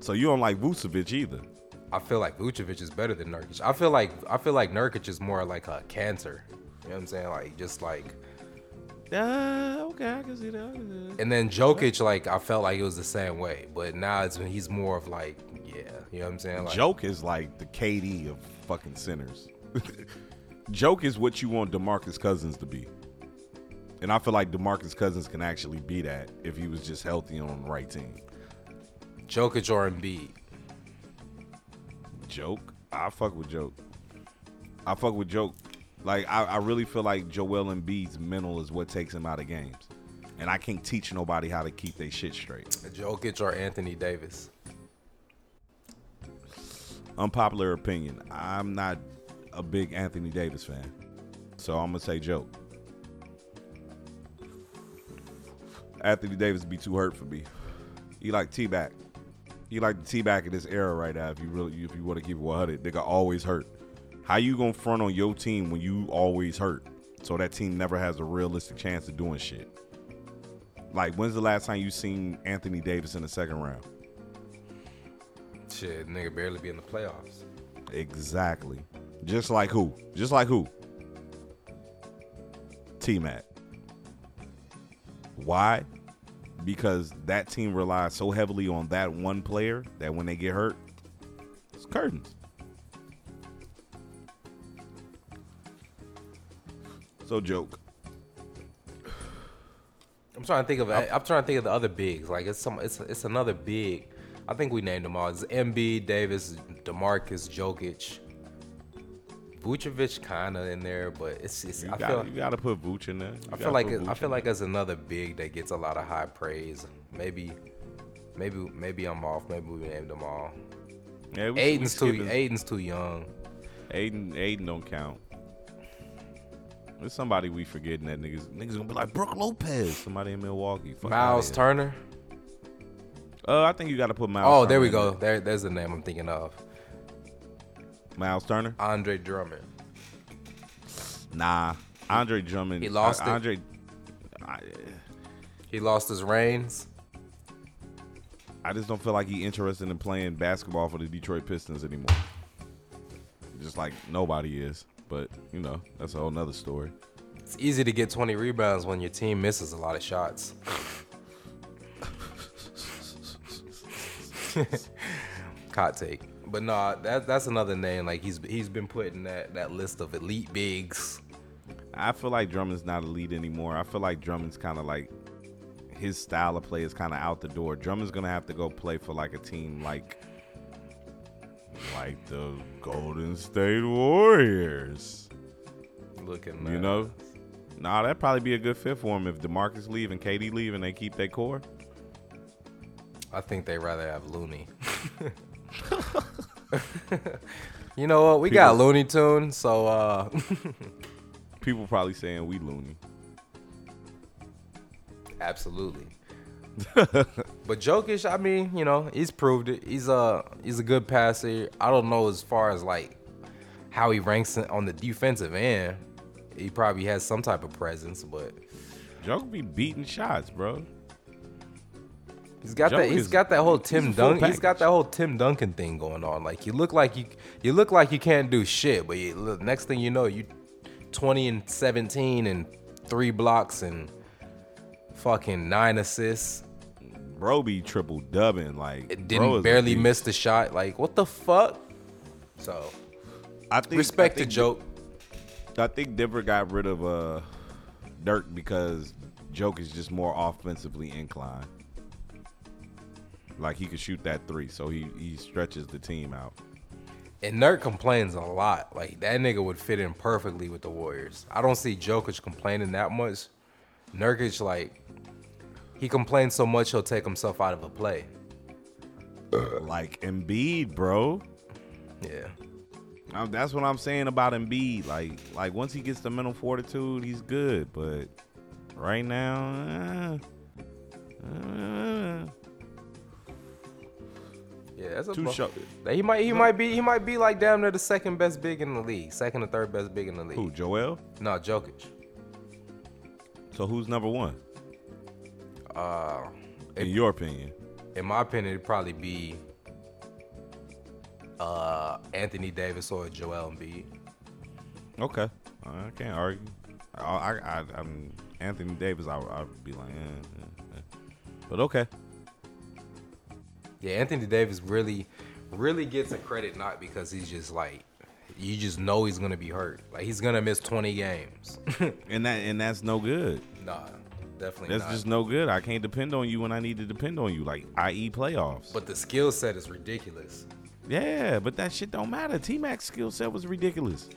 So you don't like Vucevic either? I feel like Vucevic is better than Nurkic. I feel like I feel like Nurkic is more like a cancer. You know what I'm saying? Like just like Uh, okay, I can see that. I can see that. and then Jokic like I felt like it was the same way. But now it's when he's more of like, yeah, you know what I'm saying? Like Joke is like the KD of fucking centers. Joke is what you want DeMarcus Cousins to be. And I feel like DeMarcus Cousins can actually be that if he was just healthy and on the right team. Jokic or Embiid. Joke. I fuck with Joke. I fuck with Joke. Like I, I really feel like Joel Embiid's mental is what takes him out of games. And I can't teach nobody how to keep their shit straight. Jokic or Anthony Davis. Unpopular opinion. I'm not a big Anthony Davis fan. So I'm gonna say Joke. Anthony Davis be too hurt for me. He like T back. He like the T back in this era right now. If you really if you want to keep it 100, nigga always hurt. How you gonna front on your team when you always hurt? So that team never has a realistic chance of doing shit. Like when's the last time you seen Anthony Davis in the second round? Shit, nigga barely be in the playoffs. Exactly. Just like who? Just like who? T Mac. Why? Because that team relies so heavily on that one player that when they get hurt, it's curtains. So joke. I'm trying to think of. I'm trying to think of the other bigs. Like it's some. It's it's another big. I think we named them all. It's Embiid, Davis, Demarcus, Jokic, Vucevic, kind of in there, but it's. it's You I got feel. you got to put Vooch in there. You I feel like it, I feel like it's another big that gets a lot of high praise. Maybe, maybe, maybe I'm off. Maybe we named them all. Yeah, we- Ayton's we too. Ayton's too young. Ayton, Ayton don't count. There's somebody we forgetting that niggas niggas gonna be like Brook Lopez, somebody in Milwaukee. Fuck Miles. Turner. Uh, I think you got to put Miles. Oh, Turner there we go. There, there's the name I'm thinking of. Miles Turner. Andre Drummond. Nah, Andre Drummond. He lost I- it. Andre. I, He lost his reins. I just don't feel like he interested in playing basketball for the Detroit Pistons anymore. Just like nobody is. But you know, that's a whole nother story. It's easy to get 20 rebounds when your team misses a lot of shots. Hot take. But no, that that's another name. Like he's he's been put in that, that list of elite bigs. I feel like Drummond's not elite anymore. I feel like Drummond's kind of like his style of play is kind of out the door. Drummond's gonna have to go play for like a team like like the Golden State Warriors. Looking, You uh, know, nah, that'd probably be a good fit for him if Demarcus leave and KD leave and they keep their core. I think they rather have Looney. you know what? We got Looney Tune, so uh People probably saying we loony. Absolutely. but Jokic, I mean, you know, he's proved it. He's a he's a good passer. I don't know as far as like how he ranks on the defensive end. He probably has some type of presence, but Joke be beating shots, bro. he's got Jokic that he's got that whole Tim Duncan. He's got that whole Tim Duncan thing going on. Like you look like you you look like you can't do shit, but you, look, next thing you know, you 20 and 17 and three blocks and fucking nine assists. Bro be triple dubbing like It didn't barely beast. miss the shot. Like what the fuck? So I think respect I the joke. I think Denver got rid of uh Nurk because Joke is just more offensively inclined. Like he could shoot that three, so he he stretches the team out. And Nurk complains a lot. Like that nigga would fit in perfectly with the Warriors. I don't see Jokic complaining that much. Nurkic like he complains so much he'll take himself out of a play. Like Embiid, bro. Yeah. That's what I'm saying about Embiid. Like, like once he gets the mental fortitude, he's good. But right now, uh, uh, Yeah, that's a too short. He might he might be he might be like damn near the second best big in the league. Second or third best big in the league. Who, Joel? No, Jokic. So who's number one Uh in your opinion? in my opinion, it'd probably be uh Anthony Davis or Joel Embiid. Okay, I can't argue. I, I, I I'm Anthony Davis. I, I'd be like, eh, eh, eh. but okay. Yeah, Anthony Davis really, really gets a credit not because he's just like, you just know he's gonna be hurt. Like he's gonna miss 20 games. And that and that's no good. nah, definitely That's not. just no good. I can't depend on you when I need to depend on you, like i.e. playoffs. but the skill set is ridiculous. Yeah, but that shit don't matter. T Mac's skill set was ridiculous.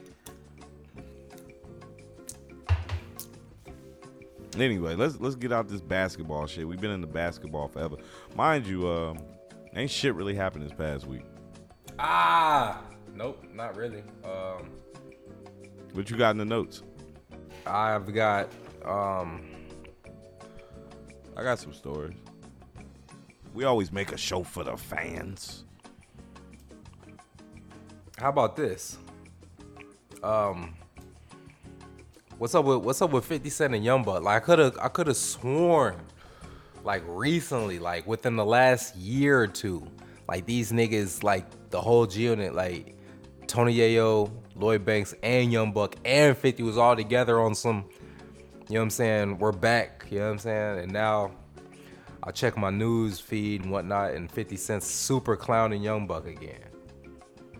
Anyway, let's let's get out this basketball shit. We've been in the basketball forever. Mind you, um, ain't shit really happened this past week. Ah, nope, not really. Um, What you got in the notes? I've got um, I got some stories. We always make a show for the fans. how about this? Um, what's up with what's up with 50 Cent and Young Buck? Like I could have I could have sworn, like recently, like within the last year or two, like these niggas, like the whole G unit, like Tony Yayo, Lloyd Banks, and Young Buck and 50 was all together on some you know what I'm saying? We're back. You know what I'm saying? And now I check my news feed and whatnot, and 50 Cent's super clowning Young Buck again.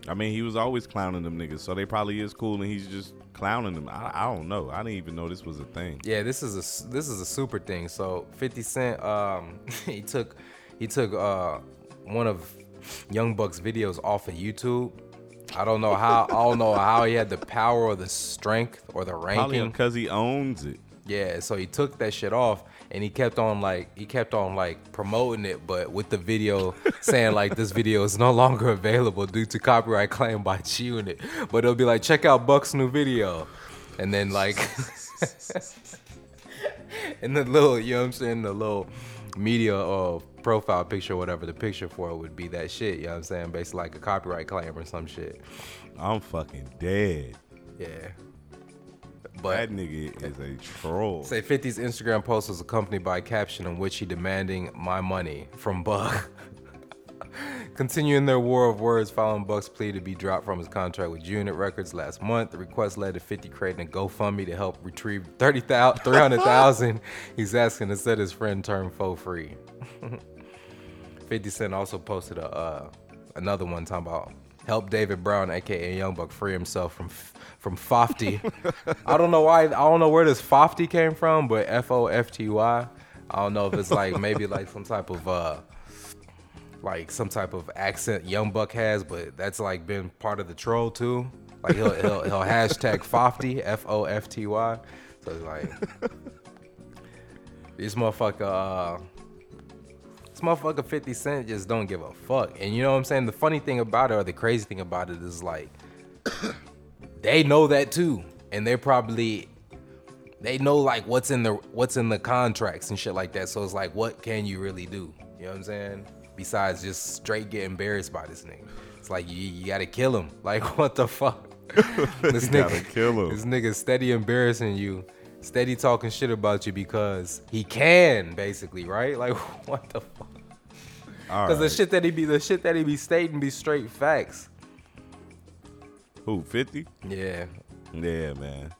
I mean, he was always clowning them niggas, so they probably is cool, and he's just clowning them. I, I don't know. I didn't even know this was a thing. Yeah, this is a this is a super thing. So 50 Cent, um, he took he took uh one of Young Buck's videos off of YouTube. I don't know how I don't know how he had the power or the strength or the Probably ranking. because he owns it. Yeah, so he took that shit off and he kept on like he kept on like promoting it, but with the video saying like this video is no longer available due to copyright claim by G Unit. But it'll be like check out Buck's new video. And then like and the little, you know what I'm saying, the little media uh profile picture or whatever the picture for it would be that shit, you know what I'm saying? Basically like a copyright claim or some shit. I'm fucking dead. Yeah. But That nigga is a troll. Say 50's Instagram post was accompanied by a caption in which he demanding my money from Buck. Continuing their war of words following Buck's plea to be dropped from his contract with Unit Records last month, the request led to 50 creating a GoFundMe to help retrieve 30,000 300,000 he's asking to set his friend turn for free. 50 Cent also posted a uh, another one talking about help David Brown, aka Young Buck, free himself from from Fofty. I don't know why. I don't know where this Fofty came from, but F O F T Y. I don't know if it's like maybe like some type of uh like some type of accent Young Buck has, but that's like been part of the troll too. Like he'll he'll, he'll hashtag Fofty F O F T Y. So it's like this motherfucker. Uh, this motherfucker 50 Cent just don't give a fuck. And you know what I'm saying? The funny thing about it or the crazy thing about it is like they know that too. And they're probably they know like what's in the what's in the contracts and shit like that. So it's like what can you really do? You know what I'm saying? Besides just straight get embarrassed by this nigga. It's like you, you gotta kill him. Like what the fuck? this gotta kill him. This nigga steady embarrassing you, steady talking shit about you because he can, basically, right? Like what the fuck? Because the shit that he be the shit that he be stating be straight facts. Who, 50? Yeah. Yeah, man.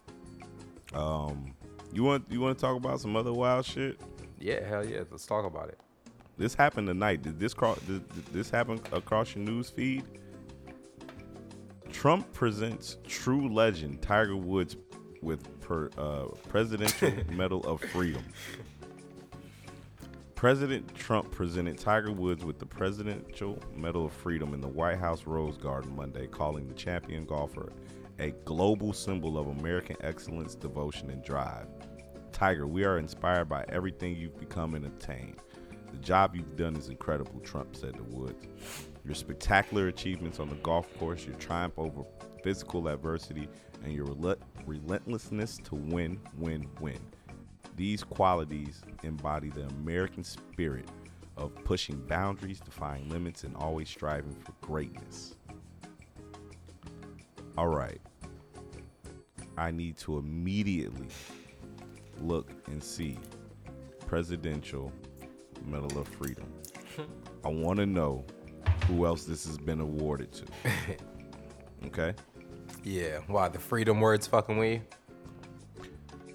Um, you want you want to talk about some other wild shit? Yeah, hell yeah. Let's talk about it. This happened tonight. Did this cross? Did, did this happen across your news feed? Trump presents true legend Tiger Woods with per, uh, Presidential Medal of Freedom. President Trump presented Tiger Woods with the Presidential Medal of Freedom in the White House Rose Garden Monday, calling the champion golfer a global symbol of American excellence, devotion, and drive. Tiger, we are inspired by everything you've become and attained. The job you've done is incredible, Trump said to Woods. Your spectacular achievements on the golf course, your triumph over physical adversity, and your relent- relentlessness to win, win, win. These qualities embody the American spirit of pushing boundaries, defying limits, and always striving for greatness. All right. I need to immediately look and see Presidential Medal of Freedom. I want to know who else this has been awarded to. Okay? Yeah. Why the freedom words fucking with you?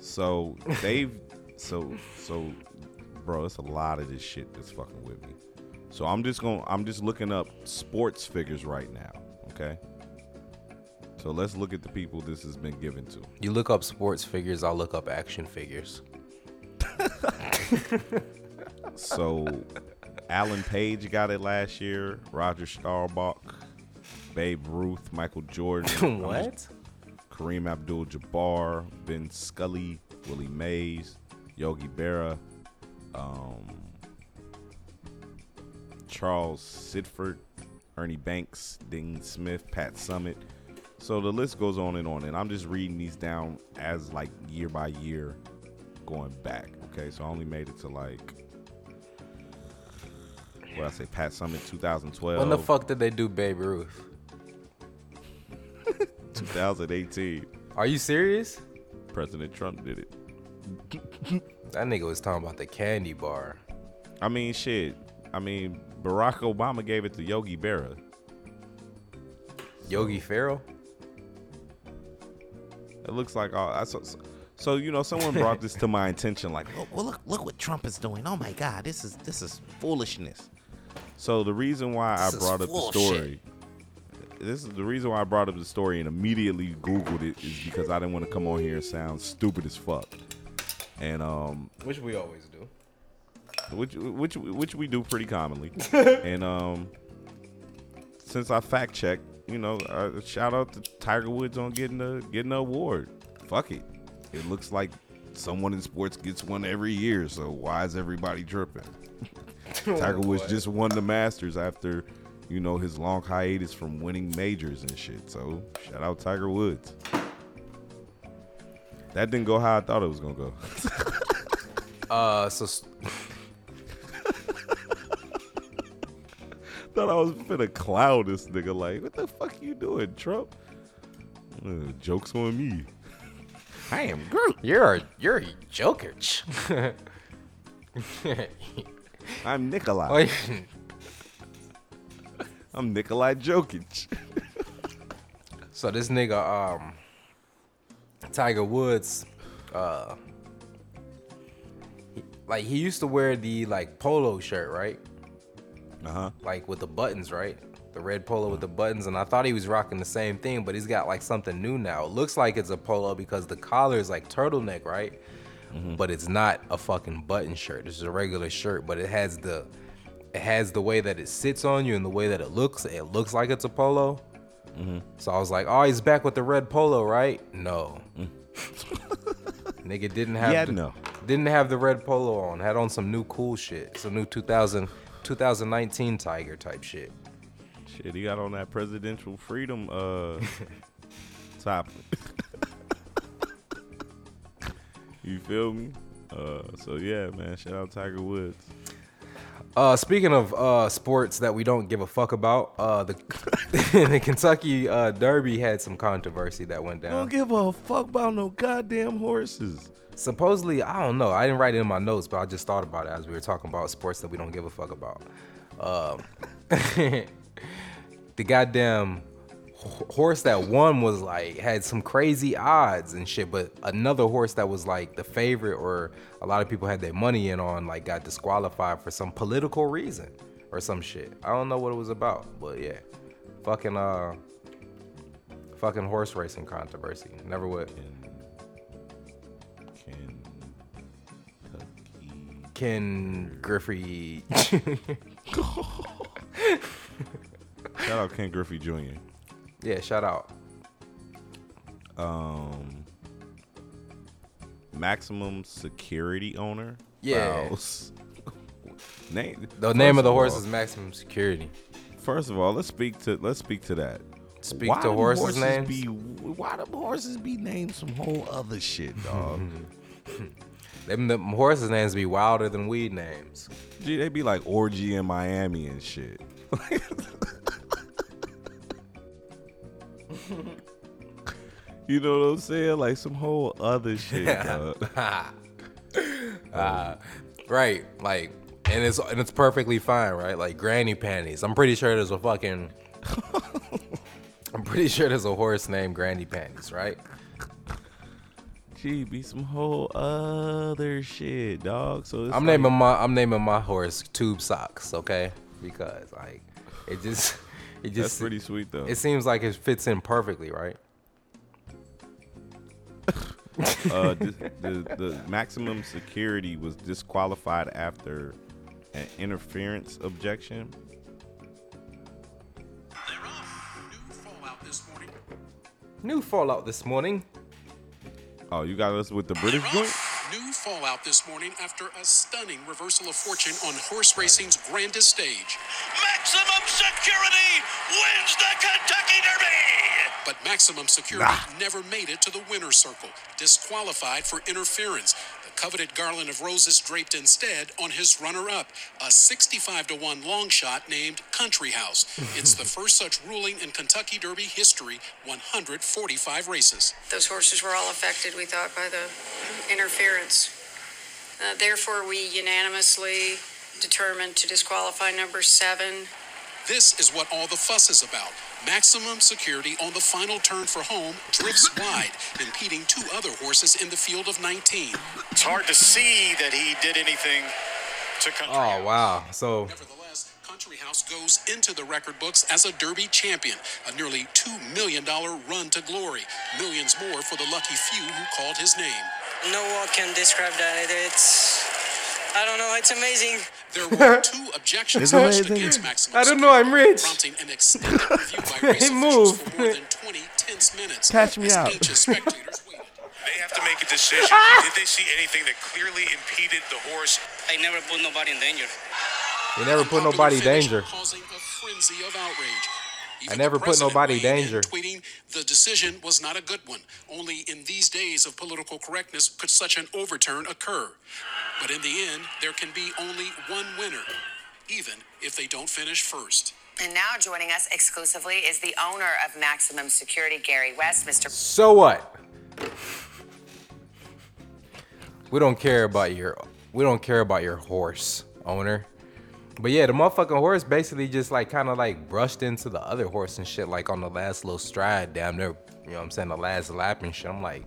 So they've so so bro, it's a lot of this shit that's fucking with me. So I'm just going to I'm just looking up sports figures right now, okay? So let's look at the people this has been given to. You look up sports figures, I'll look up action figures. So Alan Page got it last year, Roger Staubach, Babe Ruth, Michael Jordan, what? Kareem Abdul Jabbar, Vin Scully, Willie Mays, Yogi Berra, um, Charles Sifford, Ernie Banks, Dean Smith, Pat Summitt. So the list goes on and on. And I'm just reading these down as like year by year going back. Okay, so I only made it to like what I say, Pat Summitt 2012, When the fuck did they do Babe Ruth? 2018. Are you serious? President Trump did it. That nigga was talking about the candy bar. I mean, shit. I mean, Barack Obama gave it to Yogi Berra. Yogi Ferrell? It looks like all. I saw, So you know, someone brought this to my attention, like, Oh, well, look, look what Trump is doing. Oh my God, this is this is foolishness. So the reason why I This is brought up the bullshit. story, this is the reason why I brought up the story and immediately Googled it is because I didn't want to come on here and sound stupid as fuck. And um, Which we always do. which which which we do pretty commonly. and um, since I fact checked, you know, uh, shout out to Tiger Woods on getting the getting the award. Fuck it, it looks like someone in sports gets one every year. So why is everybody tripping? Tiger Woods boy. just won the Masters after, you know, his long hiatus from winning majors and shit. So shout out Tiger Woods. That didn't go how I thought it was gonna go. Uh, so thought I was finna clown this nigga. Like, what the fuck you doing, Trump? Uh, jokes on me. I am Groot. you're a you're a joker. I'm Nikolai. I'm Nikolai Jokic. so this nigga, um, Tiger Woods, uh, like he used to wear the like polo shirt, right? Uh huh. Like with the buttons, right? The red polo with the buttons, and I thought he was rocking the same thing, but he's got like something new now. It looks like it's a polo because the collar is like turtleneck, right? Mm-hmm. But it's not a fucking button shirt. It's a regular shirt, but it has the it has the way that it sits on you and the way that it looks. It looks like it's a polo. So I was like, oh, he's back with the red polo, right? No. Nigga didn't have Yeah, the, no. didn't have the red polo on. Had on some new cool shit. Some new 2000 2019 Tiger type shit. Shit, he got on that presidential freedom uh top. you feel me? Uh, so yeah, man. Shout out Tiger Woods. Uh, speaking of uh, sports that we don't give a fuck about, uh, the the Kentucky uh, Derby had some controversy that went down. Don't give a fuck about no goddamn horses. Supposedly, I don't know. I didn't write it in my notes, but I just thought about it as we were talking about sports that we don't give a fuck about. Um, the goddamn horse that won was like had some crazy odds and shit, but another horse that was like the favorite or a lot of people had their money in on like got disqualified for some political reason or some shit. I don't know what it was about, but yeah, fucking uh, fucking horse racing controversy. Never would. Kentucky. Ken Griffey. Shout out Ken Griffey Jr. yeah, shout out. Um, maximum security owner. Yeah. Name The name of the horse all- is Maximum Security. First of all, let's speak to let's speak to that. Speak Why to horses' horses names? Be, why them horses be named some whole other shit, dog? Them, the horses' names be wilder than weed names. Gee, they be like orgy in Miami and shit. you know what I'm saying? Like some whole other shit, dog. Uh, right, like, and it's and it's perfectly fine, right? Like granny panties. I'm pretty sure there's a fucking. I'm pretty sure there's a horse named Granny Panties, right? Gee, be some whole other shit, dog. So it's I'm like, naming my I'm naming my horse Tube Socks, okay? Because like, it just it That's just pretty sweet though. it seems like it fits in perfectly, right? uh, the, the the maximum security was disqualified after an interference objection. They're off. New fallout this morning. New fallout this morning. Oh, you got us with the British joint? Off. New fallout this morning after a stunning reversal of fortune on horse racing's grandest stage. Maximum Security wins the Kentucky Derby! But Maximum Security never made it to the winner's circle, disqualified for interference. The coveted garland of roses draped instead on his runner-up, a 65 to 1 long shot named Country House. It's the first such ruling in Kentucky Derby history, 145 races. Those horses were all affected, we thought, by the interference. Uh, therefore, we unanimously determined to disqualify number seven. This is what all the fuss is about. Maximum Security on the final turn for home drifts wide, impeding two other horses in the field of 19. It's hard to see that he did anything to country. Oh wow. So Nevertheless, Country House goes into the record books as a Derby champion, a nearly $2 million run to glory. Millions more for the lucky few who called his name. No one can describe that. It's, I don't know. It's amazing. There were two objections lodged against Maximum I don't know, I'm rich. prompting an extended review by race Hey, move. for more than 20 tense minutes. Catch me out. anxious spectators waited. They have to make a decision. Ah! Did they see anything that clearly impeded the horse? I never put nobody in danger. they never put nobody in danger. Causing a frenzy of outrage. Even never put nobody in, danger. Tweeting the decision was not a good one. Only in these days of political correctness could such an overturn occur. But in the end, there can be only one winner, even if they don't finish first. And now joining us exclusively is the owner of Maximum Security, Gary West, Mr. So what? We don't care about your we don't care about your horse owner. But yeah, the motherfucking horse basically just like kind of like brushed into the other horse and shit like on the last little stride damn there. you know what I'm saying, the last lap and shit. I'm like,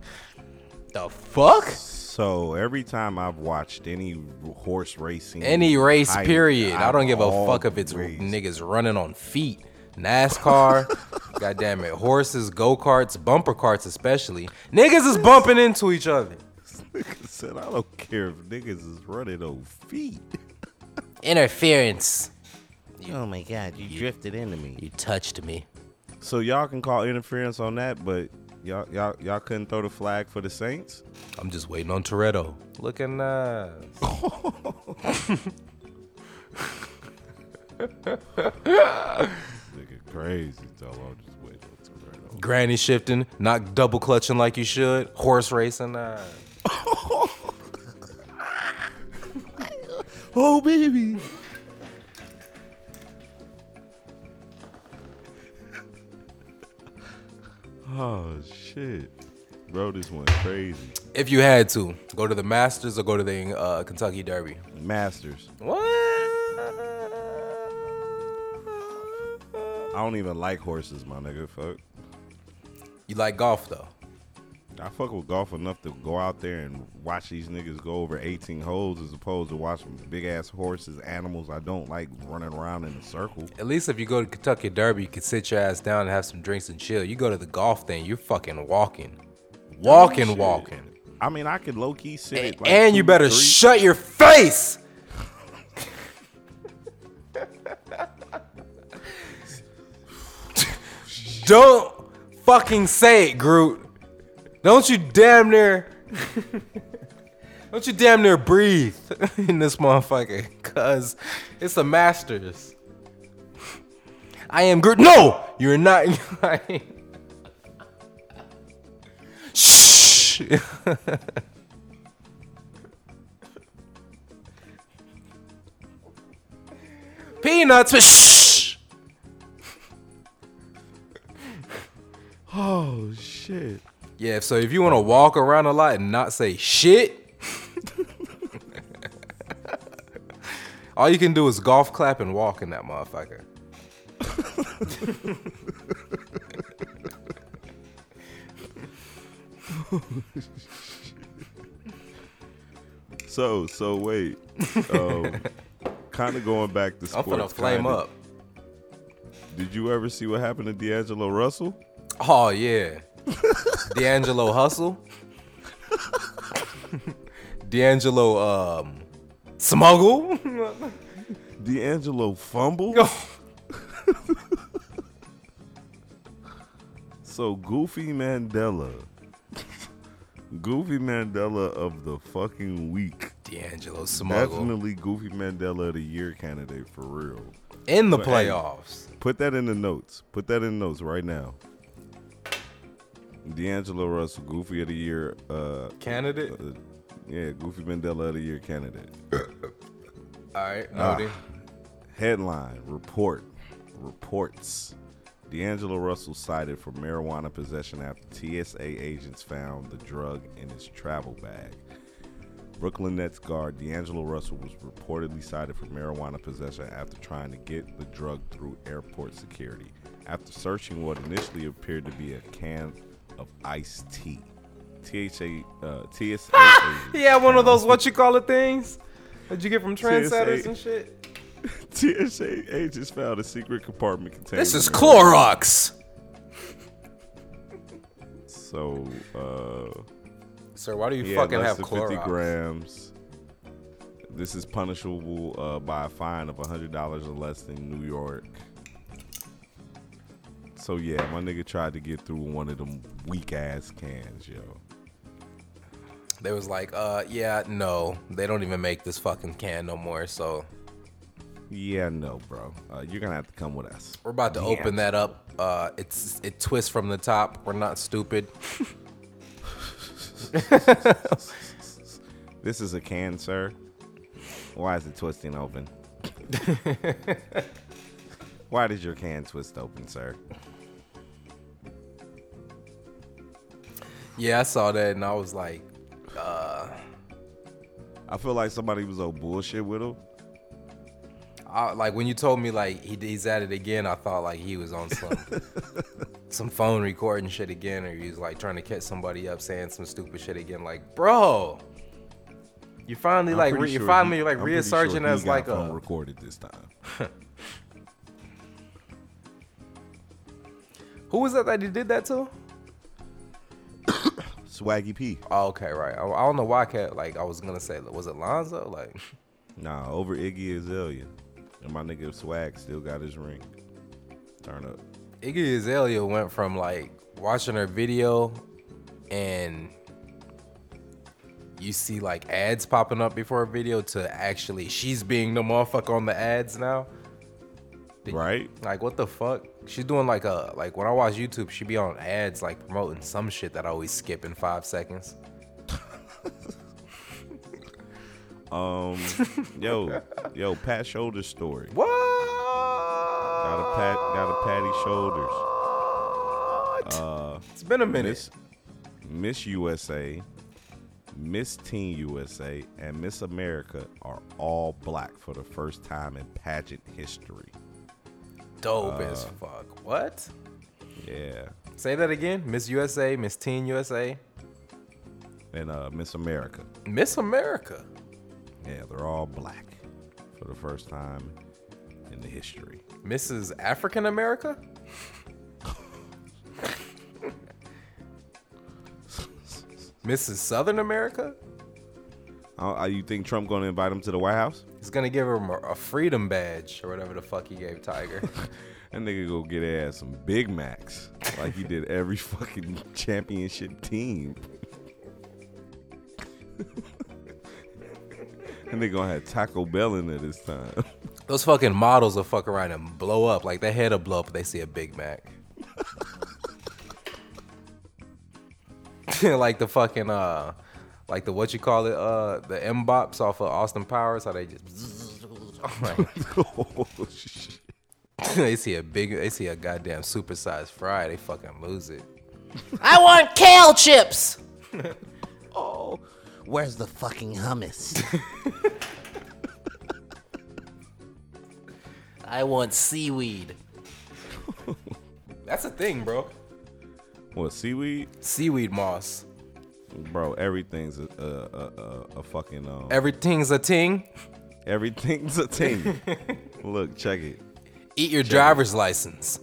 the fuck? So every time I've watched any horse racing, Any race I- period. I, don't give a fuck if it's always- niggas running on feet. NASCAR, goddamn it, horses, go karts, bumper carts especially. Niggas is bumping into each other. Nigga said, I don't care if niggas is running on feet. Interference. Oh my God, you drifted into me. You touched me. So y'all can call interference on that, but y'all y'all y'all couldn't throw the flag for the Saints. I'm just waiting on Toretto. Looking nice. Nigga crazy. So I'm just waiting on Toretto. Granny shifting, not double clutching like you should. Horse racing. Uh, Oh baby. oh shit. Bro, this went crazy. if you had to, go to the Masters or go to the uh, Kentucky Derby. Masters. What? I don't even like horses, my nigga. Fuck. You like golf though? I fuck with golf enough to go out there and watch these niggas go over 18 holes as opposed to watching big ass horses, animals I don't like running around in a circle. At least if you go to Kentucky Derby, you can sit your ass down and have some drinks and chill. You go to the golf thing, you're fucking walking. Walking, Shit. walking. I mean, I could low key sit. at, like, and you better three- shut your face. Don't fucking say it, Groot. Don't you damn near. Don't you damn near breathe in this motherfucker, cause it's the Masters. I am Groot. No, you're not. Shh. Peanuts. but Shh. Oh shit. Yeah, so if you want to walk around a lot and not say shit, all you can do is golf clap and walk in that motherfucker. So so wait. Um, kind of going back to I'm sports. finna flame kinda. up. Did you ever see what happened to D'Angelo Russell? Oh yeah, D'Angelo Hustle, D'Angelo um Smuggle. D'Angelo fumble. so Goofy Mandela, Goofy Mandela of the fucking week. D'Angelo Smuggle Definitely Goofy Mandela of the year candidate for real. in the But, hey, playoffs. Put that in the notes. Put that in the notes right now. D'Angelo Russell, Goofy of the Year. Uh, Candidate. uh, yeah, Goofy Mandela of the Year candidate. All right, Ah. noted. Headline Report Reports. D'Angelo Russell cited for marijuana possession after TSA agents found the drug in his travel bag. Brooklyn Nets guard D'Angelo Russell was reportedly cited for marijuana possession after trying to get the drug through airport security. after searching what initially appeared to be a can of iced tea. THA, uh, TSA. Yeah, one of those what you call it things that you get from trendsetters TSA. and shit. TSA agents found a secret compartment containing. This is marijuana. Clorox. So, uh, Sir, why do you he fucking less have than Clorox? grams. This is punishable uh, by a fine of hundred dollars or less in New York. So yeah, my nigga tried to get through one of them weak ass cans, yo. They was like, uh, yeah, no, they don't even make this fucking can no more. So Yeah, no, bro. Uh, you're gonna have to come with us. we're about to Yeah. open that up. Uh, it's it twists from the top. We're not stupid. This is a can, sir. Why is it twisting open? Why does your can twist open, sir? Yeah, I saw that and I was like, uh, I feel like somebody was on bullshit with him. I, like when you told me like he, he's at it again, I thought like he was on some some phone recording shit again, or he was like trying to catch somebody up saying some stupid shit again. Like, bro, you finally I'm like re- you sure finally he- like I'm resurging sure as like a recorded this time. who was that that he did that to? Swaggy P. Oh, okay, right. I, I don't know why I can't like I was gonna say was it Lonzo? Like, Nah, over Iggy Azalea. And my nigga Swag still got his ring. Turn up. Iggy Azalea went from like watching her video and you see like ads popping up before her video to actually she's being the motherfucker on the ads now. Did- Right? Like what the fuck? She's doing like a like when I watch YouTube, she be on ads like promoting some shit that I always skip in five seconds. Um, yo, yo, Pat Shoulders story. What? Got a pat, got a Patty Shoulders. Uh, It's been a minute. Miss, Miss USA, Miss Teen USA, and Miss America are all black for the first time in pageant history. Dope as Uh, fuck. What? Yeah, Say that again. Miss USA, Miss Teen USA, and uh, Miss America. Miss America. Yeah, they're all black for the first time in the history. Mrs. African America? Mrs. Southern America? Uh, you think Trump gonna invite him to the White House? He's gonna give him a, a freedom badge or whatever the fuck he gave Tiger. That nigga go get ass some Big Macs like he did every fucking championship team. and they gonna have Taco Bell in there this time. Those fucking models will fuck around and blow up. Like their head will blow up if they see a Big Mac. like the fucking uh like the what you call it, uh the fembots off of Austin Powers, how they just like, oh, shit. they see a big they see a goddamn supersized fry, they fucking lose it. I want kale chips. Oh, where's the fucking hummus? I want seaweed. That's a thing, bro. What seaweed, Seaweed moss. bro? Everything's a a, a, a, a fucking um. Everything's a ting. Everything's a thing. Look, check it. Eat your driver's license.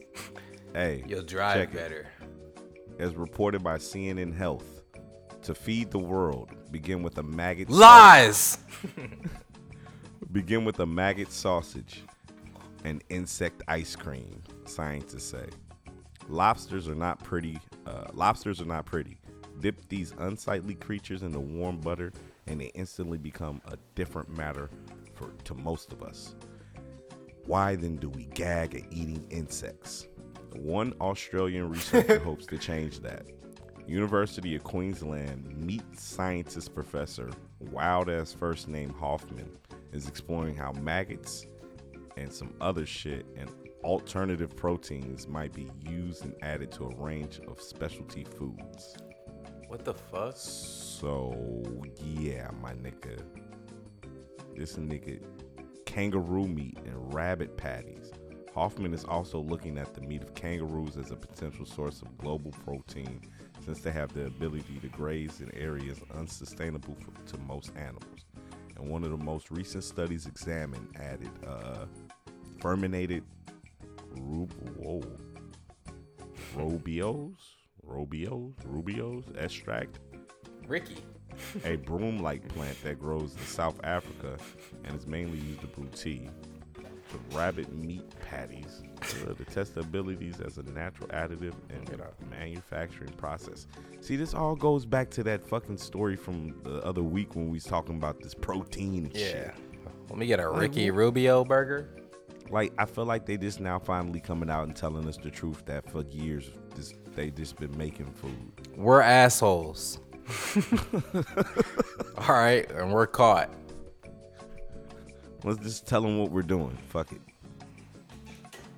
Hey, You'll drive check it. better. As reported by CNN Health, to feed the world, begin with a maggot. Lies. Begin with a maggot sausage and insect ice cream, scientists say. Lobsters are not pretty. Uh, lobsters are not pretty. Dip these unsightly creatures in the warm butter, and they instantly become a different matter for to most of us. Why then do we gag at eating insects? One Australian researcher hopes to change that. University of Queensland meat scientist professor, wild ass first name Hoffman, is exploring how maggots and some other shit and alternative proteins might be used and added to a range of specialty foods. What the fuck? So yeah, my nigga. This nigga kangaroo meat and rabbit patties Hoffman is also looking at the meat of kangaroos as a potential source of global protein since they have the ability to graze in areas unsustainable for, to most animals. And one of the most recent studies examined added uh, fermented rub- whoa, robios, robios, rubios extract Ricky. A broom-like plant that grows in South Africa and is mainly used to brew tea. The rabbit meat patties uh, to test the abilities as a natural additive in the manufacturing process. See, this all goes back to that fucking story from the other week when we was talking about this protein and Yeah. shit. Let me get a Ricky Rubio burger. Like I feel like they just now finally coming out and telling us the truth that for years this, they just been making food. We're assholes. All right, and we're caught. Let's just tell them what we're doing. Fuck it.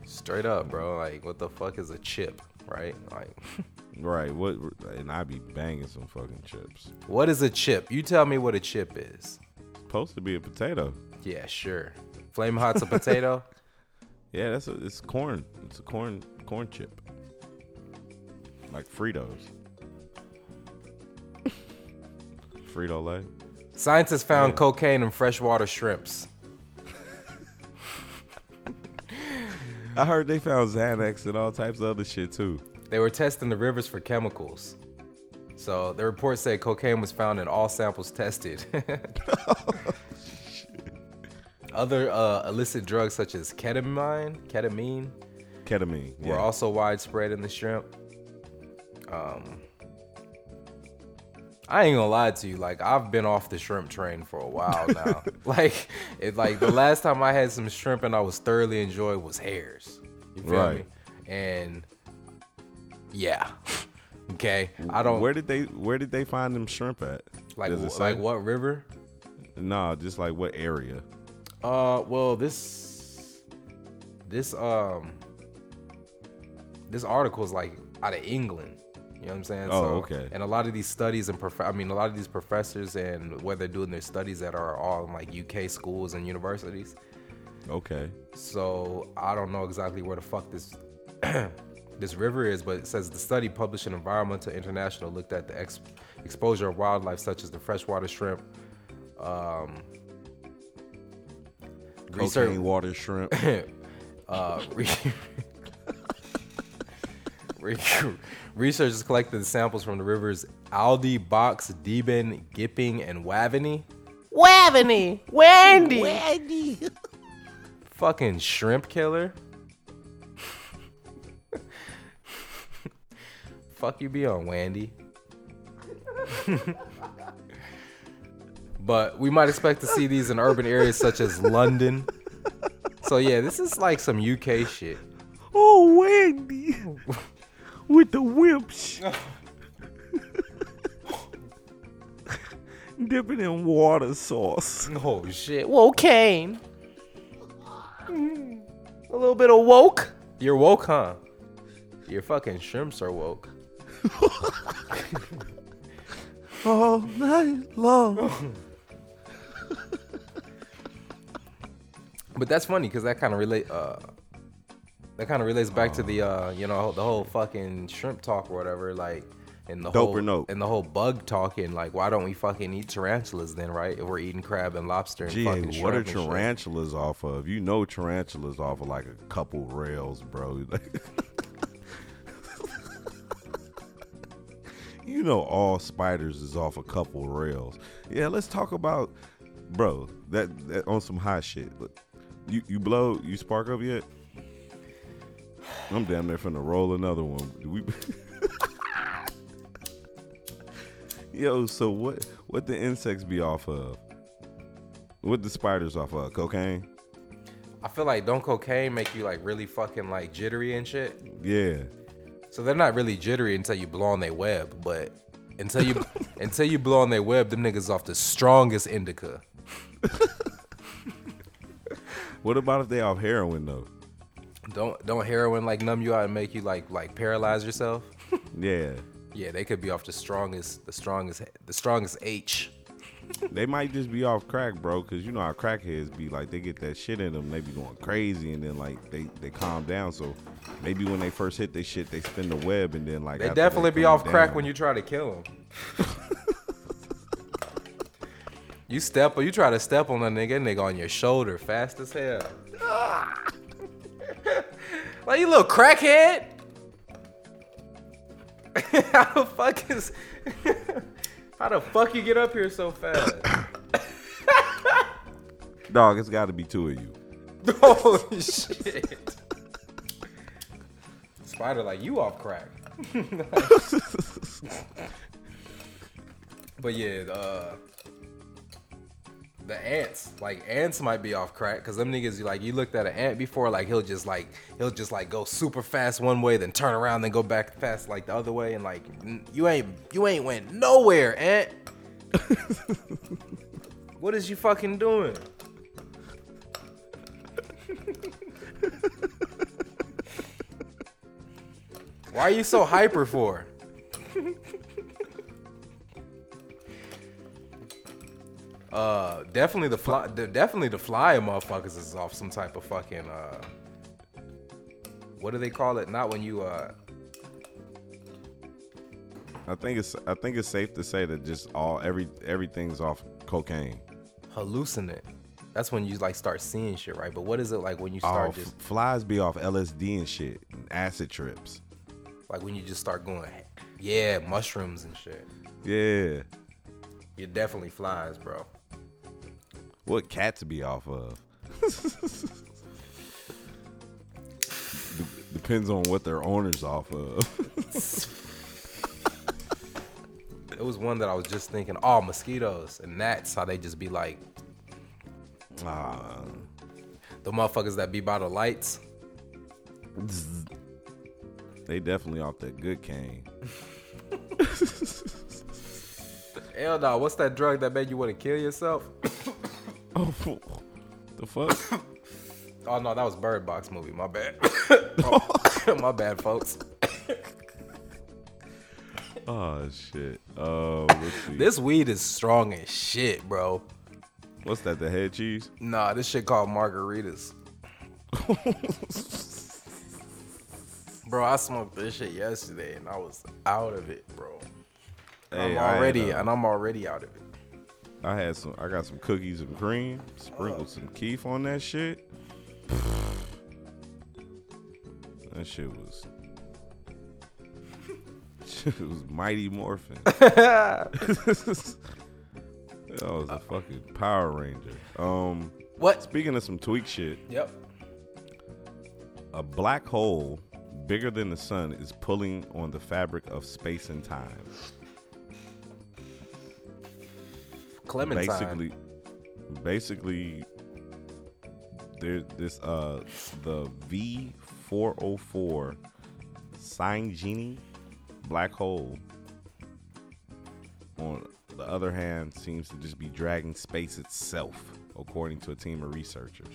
Straight up, bro. Like, what the fuck is a chip, right? Like, Right. What? And I be banging some fucking chips. what is a chip? You tell me what a chip is. Supposed to be a potato. Yeah, sure. Flame hot's a potato. Yeah, that's a, it's corn. It's a corn corn chip. Like Fritos. Frito Lay. Scientists found cocaine in freshwater shrimps. I heard they found Xanax and all types of other shit too. They were testing the rivers for chemicals. So the report said cocaine was found in all samples tested. Other uh, illicit drugs such as ketamine, ketamine, Ketamine. were Yeah. also widespread in the shrimp. Um, I ain't gonna lie to you, like I've been off the shrimp train for a while now. like, it like the last time I had some shrimp and I was thoroughly enjoyed was hairs. You feel Right. me? And yeah, okay. I don't Where did they Where did they find them shrimp at? like Does it wh- like what river? Nah, just like what area? Uh, well, this this um this article is like out of England. You know what I'm saying? Oh, okay. And a lot of these studies and prof- I mean, a lot of these professors and where they're doing their studies that are all in like UK schools and universities. Okay. So I don't know exactly where the fuck this this river is, but it says the study published in Environmental International looked at the ex- exposure of wildlife such as the freshwater shrimp. Um, Cocaine water shrimp. uh, re- re- researchers collected samples from the rivers Alde, Box, Deben, Gipping, and Waveney. Waveney, Wendy. Wendy. Fucking shrimp killer. Fuck you be on, Wendy. but we might expect to see these in urban areas such as London. So yeah, this is like some UK shit. Oh, Wendy. With the wimps. Dipping in water sauce. Oh shit. Woke Wocaine. A little bit of woke. You're woke, huh? Your fucking shrimps are woke. All night long. But that's funny because that kind of relate. Uh, that kind of relates back to the uh, you know, the whole fucking shrimp talk or whatever. Like, and the whole note? and the whole bug talking. Like, why don't we fucking eat tarantulas then, right? If we're eating crab and lobster and Gee, fucking what shrimp are and tarantulas off of? You know tarantulas off of like a couple rails, bro. you know all spiders is off a couple rails. Yeah, let's talk about bro, that, that on some hot shit. Look, You you blow you spark up yet? I'm damn near finna roll another one. We Yo, so what what the insects be off of? What the spiders off of? Cocaine? I feel like don't cocaine make you like really fucking like jittery and shit. Yeah. So they're not really jittery until you blow on their web, but until you until you blow on their web, them niggas off the strongest indica. What about if they off heroin though? Don't don't heroin like numb you out and make you like like paralyze yourself. Yeah. Yeah, they could be off the strongest the strongest the strongest H. they might just be off crack, bro. Cause you know how crackheads be like, they get that shit in them, they be going crazy, and then like they they calm down. So maybe when they first hit they shit, they spin the web, and then like They definitely be calm off crack when you try to kill them. you step you try to step on a nigga, nigga on your shoulder fast as hell. Ah. Like you little crackhead. how the fuck is how the fuck you get up here so fast? Dog, it's got to be two of you. Holy shit. Spider like you off crack. but yeah, uh the ants, like ants might be off crack because them niggas you like you looked at an ant before, like he'll just like he'll just like go super fast one way, then turn around, then go back fast like the other way, and like you ain't you ain't went nowhere, ant. what is you fucking doing? Why are you so hyper for? uh, definitely the fly, definitely the fly motherfuckers is off some type of fucking uh, what do they call it? Not when you uh, I think it's I think it's safe to say that just all every everything's off cocaine. hallucinate. That's when you like start seeing shit, right? But what is it like when you Oh, start f- just flies be off LSD and shit, and acid trips. like when you just start going, yeah, mushrooms and shit. Yeah, You're definitely flies, bro. What cats be off of? D- Depends on what their owner's off of. It was one that I was just thinking, oh, mosquitoes and gnats, how they just be like Ah, the motherfuckers that be by the lights. they definitely off that good cane. Hell no, what's that drug that made you want to kill yourself? Oh, the fuck? Oh no, that was Bird Box movie. My bad. My bad, folks. Oh shit. Uh. This weed is strong as shit, bro. What's that? The head cheese? Nah, this shit called margaritas. bro, I smoked this shit yesterday and I was out of it, bro. Hey, I'm already and I'm already out of it. I had some. I got some cookies and cream. Sprinkled some Keef on that shit. That shit was. Shit was mighty morphin. that was a fucking Power Ranger. Um, What? Speaking of some tweak shit, Yep. a black hole bigger than the sun is pulling on the fabric of space and time. Clementine. Basically, basically, there's this uh the V four hundred four Cygni black hole. On the other hand, seems to just be dragging space itself, according to a team of researchers.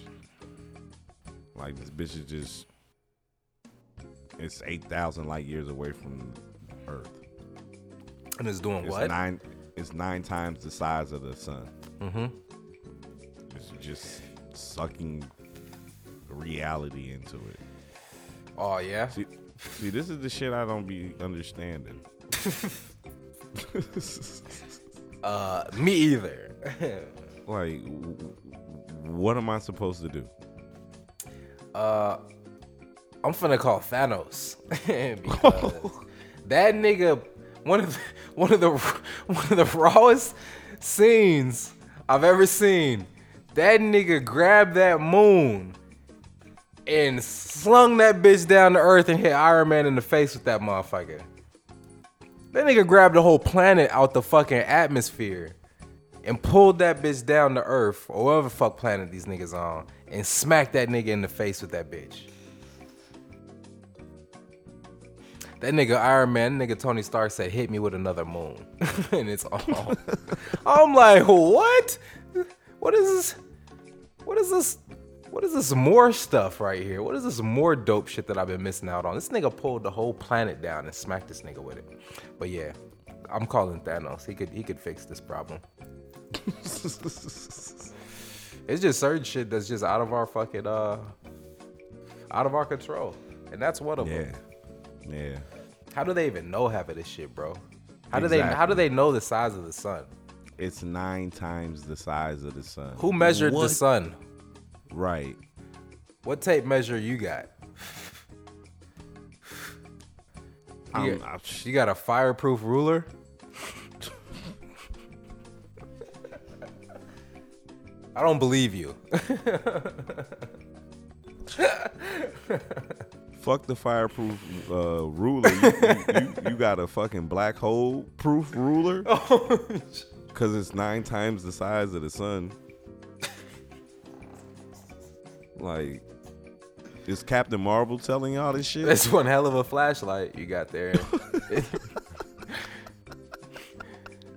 Like this bitch is just it's eight thousand light years away from Earth. And it's doing It's what? nine. It's nine times the size of the sun. Mm-hmm. It's just sucking reality into it. Oh yeah. See, see, this is the shit I don't be understanding. Uh, me either. like, what am I supposed to do? uh, I'm finna call Thanos because that nigga, one of the, one of the one of the rawest scenes I've ever seen. That nigga grabbed that moon and slung that bitch down to earth and hit Iron Man in the face with that motherfucker. That nigga grabbed the whole planet out the fucking atmosphere and pulled that bitch down to earth or whatever fuck planet these niggas on and smacked that nigga in the face with that bitch. That nigga Iron Man, nigga Tony Stark said, hit me with another moon. and it's all. I'm like, what? What is this? What is this? What is this more stuff right here? What is this more dope shit that I've been missing out on? This nigga pulled the whole planet down and smacked this nigga with it. But yeah, I'm calling Thanos. He could he could fix this problem. It's just certain shit that's just out of our fucking uh out of our control. And that's one of Yeah. them. Yeah. How do they even know half of this shit, bro? How do they how do they know the size of the sun? It's nine times the size of the sun. Who measured the What? sun? Right. What tape measure you got? You, I'm- got, I'm- you got a fireproof ruler? I don't believe you. Fuck the fireproof uh, ruler. You, you, you, you got a fucking black hole proof ruler? Because it's nine times the size of the sun. Like, is Captain Marvel telling y'all this shit? That's one hell of a flashlight you got there.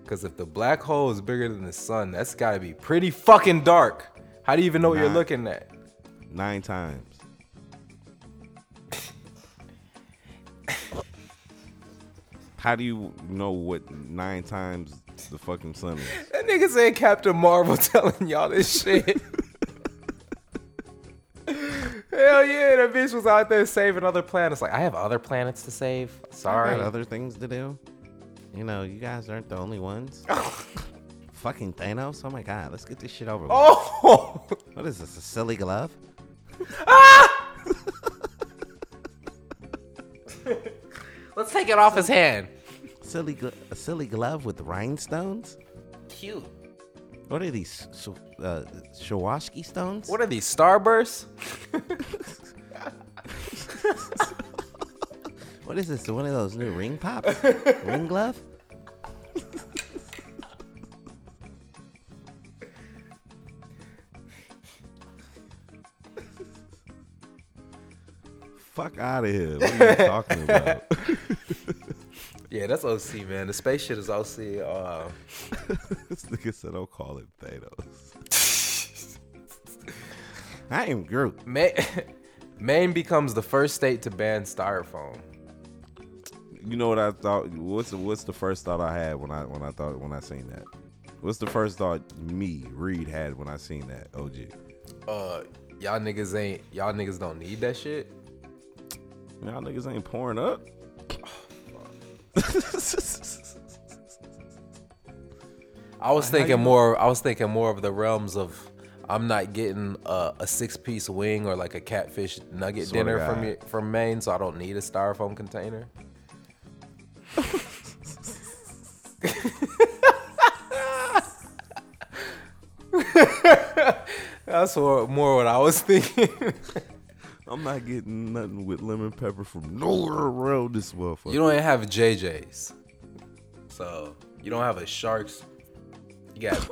Because if the black hole is bigger than the sun, that's got to be pretty fucking dark. How do you even know what you're looking at? Nine times. How do you know what nine times the fucking sun is? That nigga said Captain Marvel telling y'all this shit. Hell yeah, that bitch was out there saving other planets. Like, I have other planets to save. Sorry. I got other things to do. You know, you guys aren't the only ones. Fucking Thanos. Oh my god, let's get this shit over with. Oh! What is this? A silly glove? Ah! Let's take it off his hand. Silly, gl- a silly glove with rhinestones? Cute. What are these? Sh- uh, Shawaski stones? What are these, Starbursts? What is this? One of those new ring pops? ring glove? Fuck out of here. What are you talking about? Yeah, that's OC, man. The space shit is OC. Uh, this nigga said, don't call it Thanos. I am Groot. Maine, Maine becomes the first state to ban styrofoam. You know what I thought? What's the, what's the first thought I had when I when I thought when I seen that? What's the first thought me Reed had when I seen that? OG. Uh, y'all niggas ain't y'all niggas don't need that shit. Y'all niggas ain't pouring up. I was thinking more. I was thinking more of the realms of I'm not getting a, a six piece wing or like a catfish nugget Swear dinner from you, from Maine, so I don't need a styrofoam container. That's more what I was thinking. I'm not getting nothing with lemon pepper from nowhere around this motherfucker. you don't even have JJ's, so you don't have a Sharks. You got.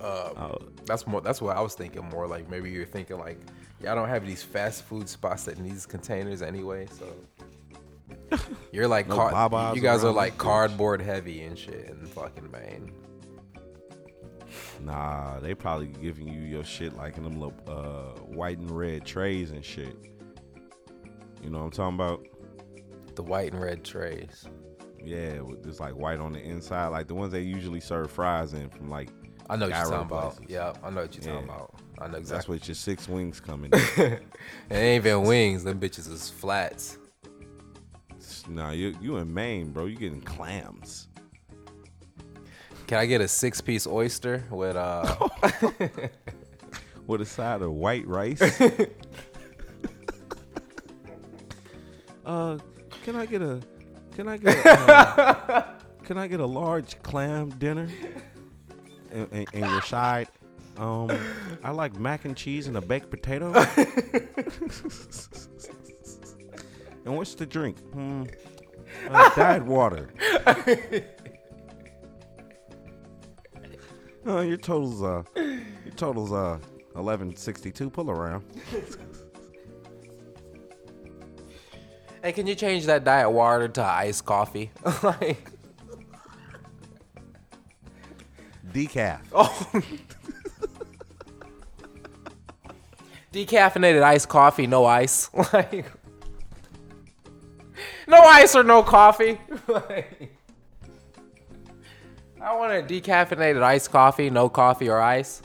Uh, that's more. That's what I was thinking. More like maybe you're thinking like, y'all don't have these fast food spots that need these containers anyway. So you're like, No car- you guys are like cardboard heavy and shit in fucking Maine. Nah, they probably giving you your shit like in them little uh, white and red trays and shit. You know what I'm talking about? The white and red trays. Yeah, with this like white on the inside, like the ones they usually serve fries in from like. I know what you're talking about. Yeah, I know what you're talking about. I know exactly. That's what your six wings coming. In. It ain't even wings. Them bitches is flats. nah, you you in Maine, bro. You getting clams. Can I get a six piece oyster with uh? with a side of white rice. uh, can I get a? Can I get? A, uh, can I get a large clam dinner? And, and, and your side, um, I like mac and cheese and a baked potato. and what's the drink? Hmm, uh, diet water. Uh, your totals uh your totals uh eleven sixty two. Pull around. Hey, can you change that diet water to iced coffee? like, Decaf. oh. Decaffeinated iced coffee, no ice. Like, no ice or no coffee. Like, I want a decaffeinated iced coffee, no coffee or ice.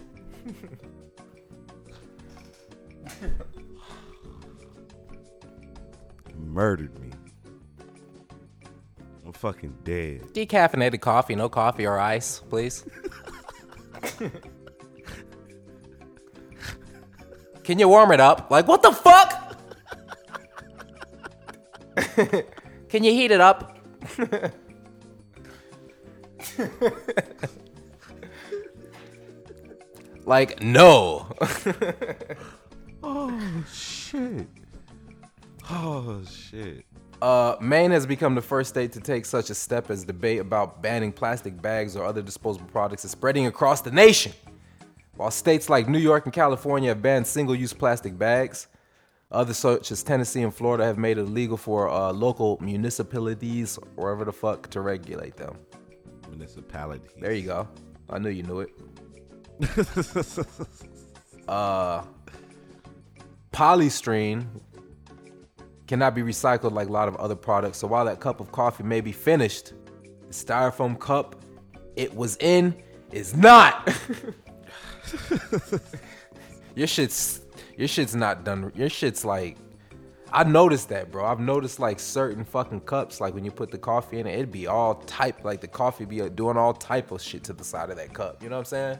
Murdered me. I'm fucking dead. Decaffeinated coffee, no coffee or ice, please. Can you warm it up? Like, what the fuck? Can you heat it up? like, no. Oh shit. Oh shit. Uh, Maine has become the first state to take such a step as debate about banning plastic bags or other disposable products is spreading across the nation. While states like New York and California have banned single-use plastic bags, others such as Tennessee and Florida have made it illegal for uh, local municipalities, wherever the fuck, to regulate them. Municipality. There you go. I knew you knew it. uh, polystyrene cannot be recycled like a lot of other products. So while that cup of coffee may be finished, the styrofoam cup it was in is not. your shit's your shit's not done. Your shit's like I noticed that, bro. I've noticed like certain fucking cups, like when you put the coffee in it, it'd be all type, like the coffee be uh, doing all type of shit to the side of that cup. You know what I'm saying?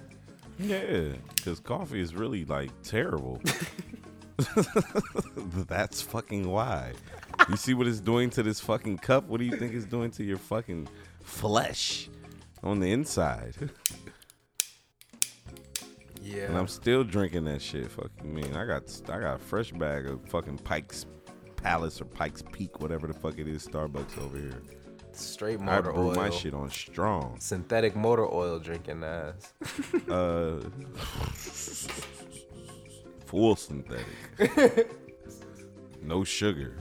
Yeah, because coffee is really like terrible. That's fucking why. You see what it's doing to this fucking cup? What do you think it's doing to your fucking flesh on the inside? Yeah. And I'm still drinking that shit. Fucking mean. I got I got a fresh bag of fucking Pike's Palace or Pike's Peak, whatever the fuck it is, Starbucks over here. Straight I motor brew oil. my shit on strong. Synthetic motor oil drinking ass. Uh, full synthetic. no sugar.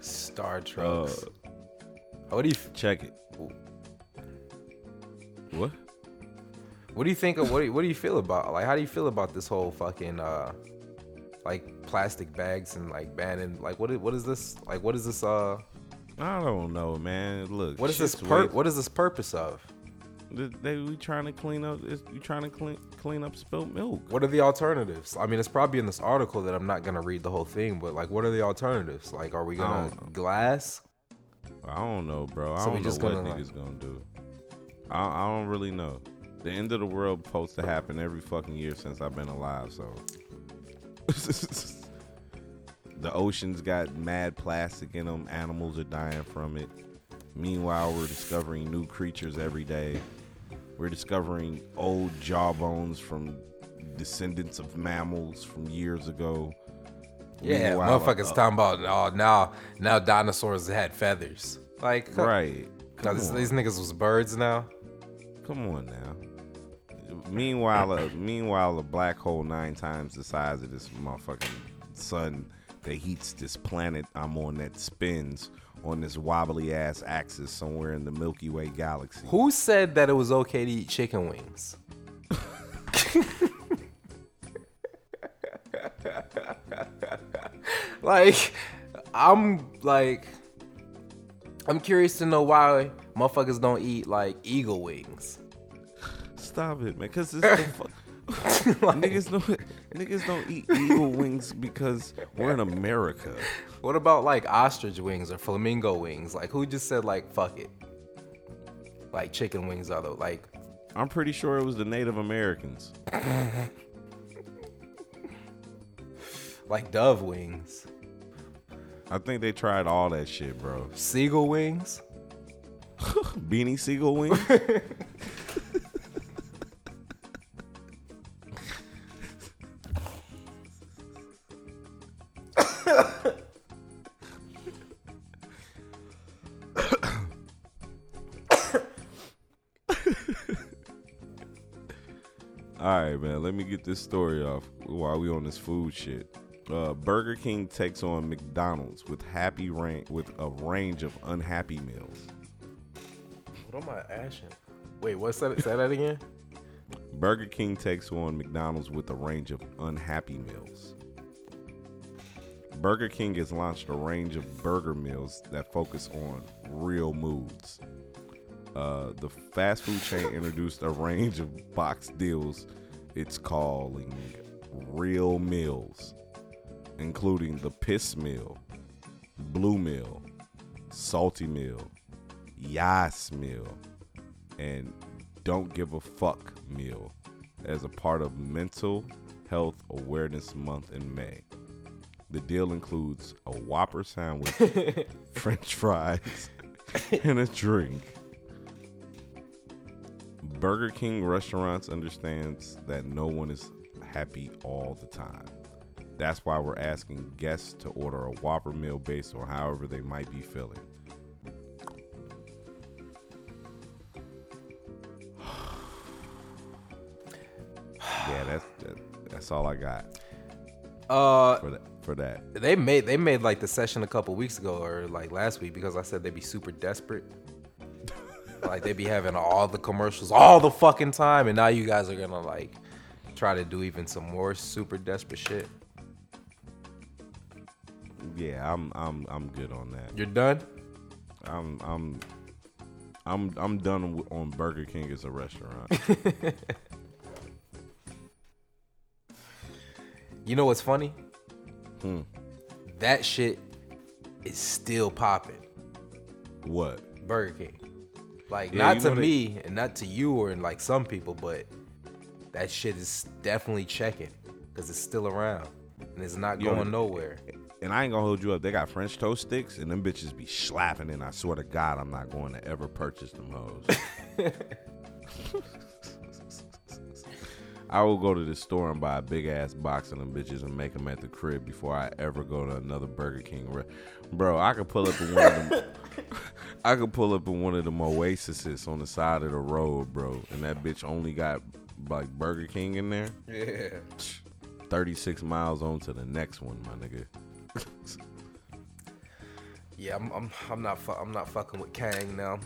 Star Trucks. Uh, what do you check it? What? What do you think of what? Do you, what do you feel about like? How do you feel about this whole fucking uh, like plastic bags and like banning like what? is- What is this like? What is this uh? I don't know, man. Look, What is this pur- What is this purpose of? They, we trying to clean up. Is you trying to clean clean up spilt milk? What are the alternatives? I mean, it's probably in this article that I'm not gonna read the whole thing, but like, what are the alternatives? Like, are we gonna glass? I don't know, bro. I So don't know what gonna, like- niggas gonna do. I, I don't really know. The end of the world supposed to happen every fucking year since I've been alive. So the oceans got mad plastic in them. Animals are dying from it. Meanwhile, we're discovering new creatures every day. We're discovering old jawbones from descendants of mammals from years ago. Yeah, Meanwhile, motherfuckers uh, talking about oh now now dinosaurs had feathers. Like Right. Now, Come this- on. these niggas was birds now. Come on now. Meanwhile, uh, meanwhile, a black hole nine times the size of this motherfucking sun that heats this planet I'm on that spins on this wobbly ass axis somewhere in the Milky Way galaxy. Who said that it was okay to eat chicken wings? like, I'm like, I'm curious to know why motherfuckers don't eat like eagle wings. Stop it, man. Cause it's the fu- niggas don't niggas don't eat eagle wings because we're in America. What about like ostrich wings or flamingo wings? Like, who just said like fuck it? Like chicken wings are the like. I'm pretty sure it was the Native Americans. like dove wings. I think they tried all that shit, bro. Seagull wings. Beanie Sigel wings. All right, man. Let me get this story off while we on this food shit. Uh, Burger King takes on McDonald's with happy range with a range of unhappy meals. What am I ashing? Wait, what's that? Say that again. Burger King takes on McDonald's with a range of unhappy meals. Burger King has launched a range of burger meals that focus on real moods. Uh, the fast food chain introduced a range of box deals it's calling real meals, including the piss meal, blue meal, salty meal, yas meal, and don't give a fuck meal as a part of Mental Health Awareness Month in May. The deal includes a Whopper sandwich, French fries, and a drink. Burger King restaurants understands that no one is happy all the time. That's why we're asking guests to order a Whopper meal based on however they might be feeling. yeah, that's that, that's all I got Uh, for that. They made they made like the session a couple weeks ago or like last week because I said they'd be super desperate. like they'd be having all the commercials all the fucking time, and now you guys are gonna like try to do even some more super desperate shit. yeah, I'm I'm I'm good on that. You're done. I'm I'm I'm I'm done on Burger King as a restaurant. You know what's funny? Hmm. That shit is still popping. What? Burger King. Like Yeah, not to know me and not to you or like some people, but that shit is definitely checking because it's still around and it's not Yo, going nowhere. And I ain't gonna hold you up. They got French toast sticks, and them bitches be slapping. And I swear to God, I'm not going to ever purchase them hoes. I will go to the store and buy a big ass box of them bitches and make them at the crib before I ever go to another Burger King. Re- Bro, I could pull up in one of them. I could pull up in one of them Oasis on the side of the road, bro, and that bitch only got like Burger King in there. Yeah. 36 miles on to the next one, my nigga. Yeah, I'm I'm, I'm not fu- I'm not fucking with Kang now,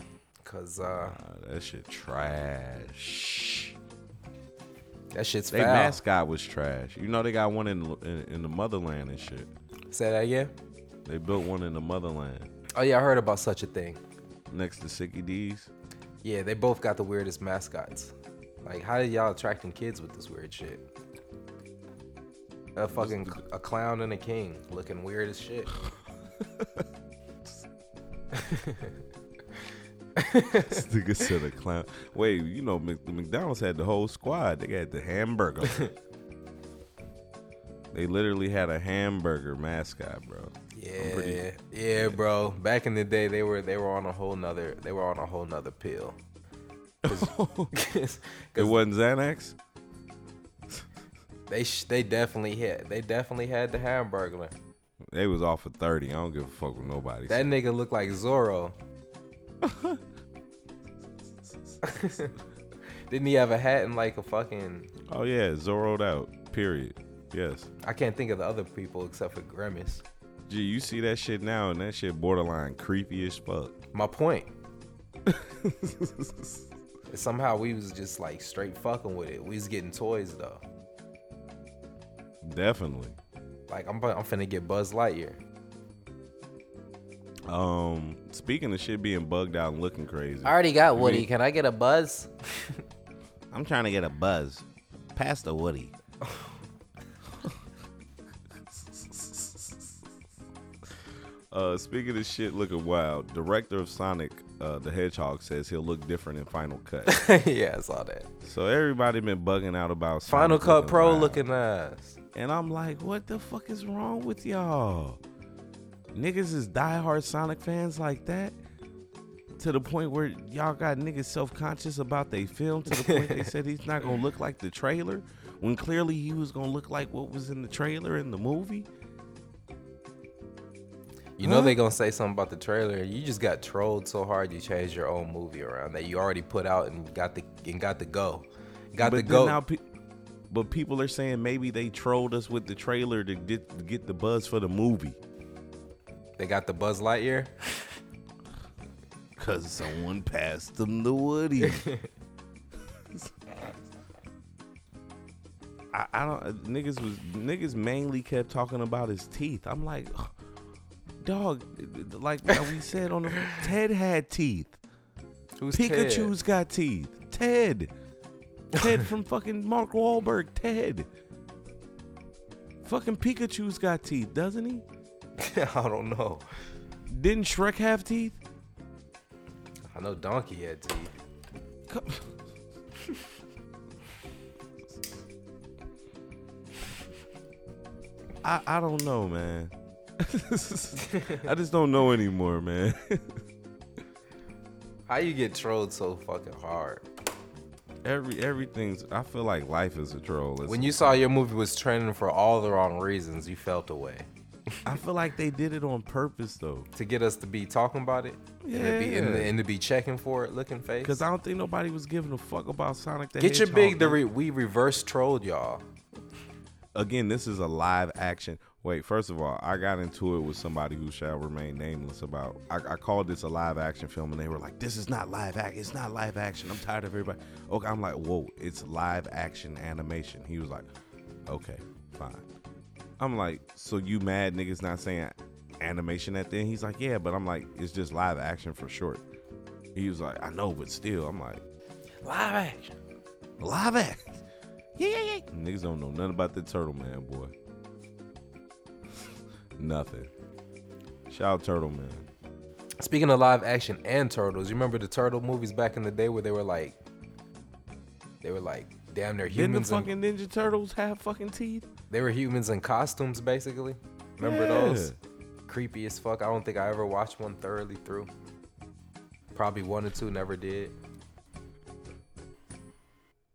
cause uh, that shit trash. That shit's Their foul. mascot was trash. You know they got one in, in in the motherland and shit. Say that again. They built one in the motherland Oh yeah, I heard about such a thing. next to Sicky D's. Yeah, they both got the weirdest mascots. Like, how did y'all attracting kids with this weird shit? A fucking a clown and a king looking weird as shit. this nigga said a clown. Wait, you know McDonald's had the whole squad. They had the hamburger. they literally had a hamburger mascot, bro. Yeah, pretty- yeah, bro. Back in the day, they were they were on a whole nother they were on a whole nother pill. 'Cause- It wasn't Xanax. They sh- they definitely had they definitely had the hamburger. They was off for thirty. I don't give a fuck with nobody. That nigga looked like Zorro. Didn't he have a hat and like a fucking? Oh yeah, Zorroed out. Period. Yes. I can't think of the other people except for Grimace. Gee, you see that shit now, and that shit borderline creepy as fuck. My point. Somehow we was just like straight fucking with it. We was getting toys though. Definitely. Like I'm I'm finna get Buzz Lightyear. Um, speaking of shit being bugged out and looking crazy. I already got Woody. Can I get a buzz? I'm trying to get a buzz. Pass the Woody. Uh, speaking of shit looking wild, director of Sonic uh, the Hedgehog says he'll look different in Final Cut. yeah, I saw that. so everybody been bugging out about Final Sonic Cut looking Pro wild. looking ass. And I'm like, what the fuck is wrong with y'all? Niggas is diehard Sonic fans like that? To the point where y'all got niggas self conscious about they film to the point they said he's not gonna look like the trailer when clearly he was gonna look like what was in the trailer in the movie. You know Huh? they gonna say something about the trailer. You just got trolled so hard you changed your own movie around that you already put out and got the and got the go, got but the go. now pe- but people are saying maybe they trolled us with the trailer to get to get the buzz for the movie. They got the Buzz Lightyear. Cause someone passed them the Woody. I, I don't. Uh, niggas was niggas mainly kept talking about his teeth. I'm like, dog. Like we said on the Ted had teeth. Who's Ted? Pikachu's got teeth. Ted. Ted from fucking Mark Wahlberg. Ted. Fucking Pikachu's got teeth, doesn't he? I don't know. Didn't Shrek have teeth? I know Donkey had teeth. Co- I I don't know, man. I just don't know anymore, man. How you get trolled so fucking hard? Every everything's. I feel like life is a troll. It's- When you saw your movie was trending for all the wrong reasons, you felt away. I feel like they did it on purpose though, To get us to be talking about it, and, to be, and, Yeah. and to be checking for it, looking face. because I don't think nobody was giving a fuck about Sonic the Get your Hedgehog, big. The re- we reverse trolled y'all. again, this is a live action. Wait, first of all, I got into it with somebody who shall remain nameless about. I, I called this a live action film, and they were like, "This is not live act. It's not live action. I'm tired of everybody." Okay, I'm like, "Whoa, it's live action animation." He was like, "Okay, fine." I'm like, "So you mad niggas not saying animation at the end?" He's like, "Yeah," but I'm like, "It's just live action for short." He was like, "I know, but still," I'm like, Live action. Live action. Yeah, yeah, yeah. Niggas don't know nothing about the Turtle Man, boy. Nothing. Shout out Turtle Man. Speaking of live action and turtles, you remember the turtle movies back in the day where they were like, they were like damn near Didn't the humans. in- fucking Ninja Turtles have fucking teeth? They were humans in costumes, basically. Remember those? Creepy as fuck. I don't think I ever watched one thoroughly through. Probably one or two, never did.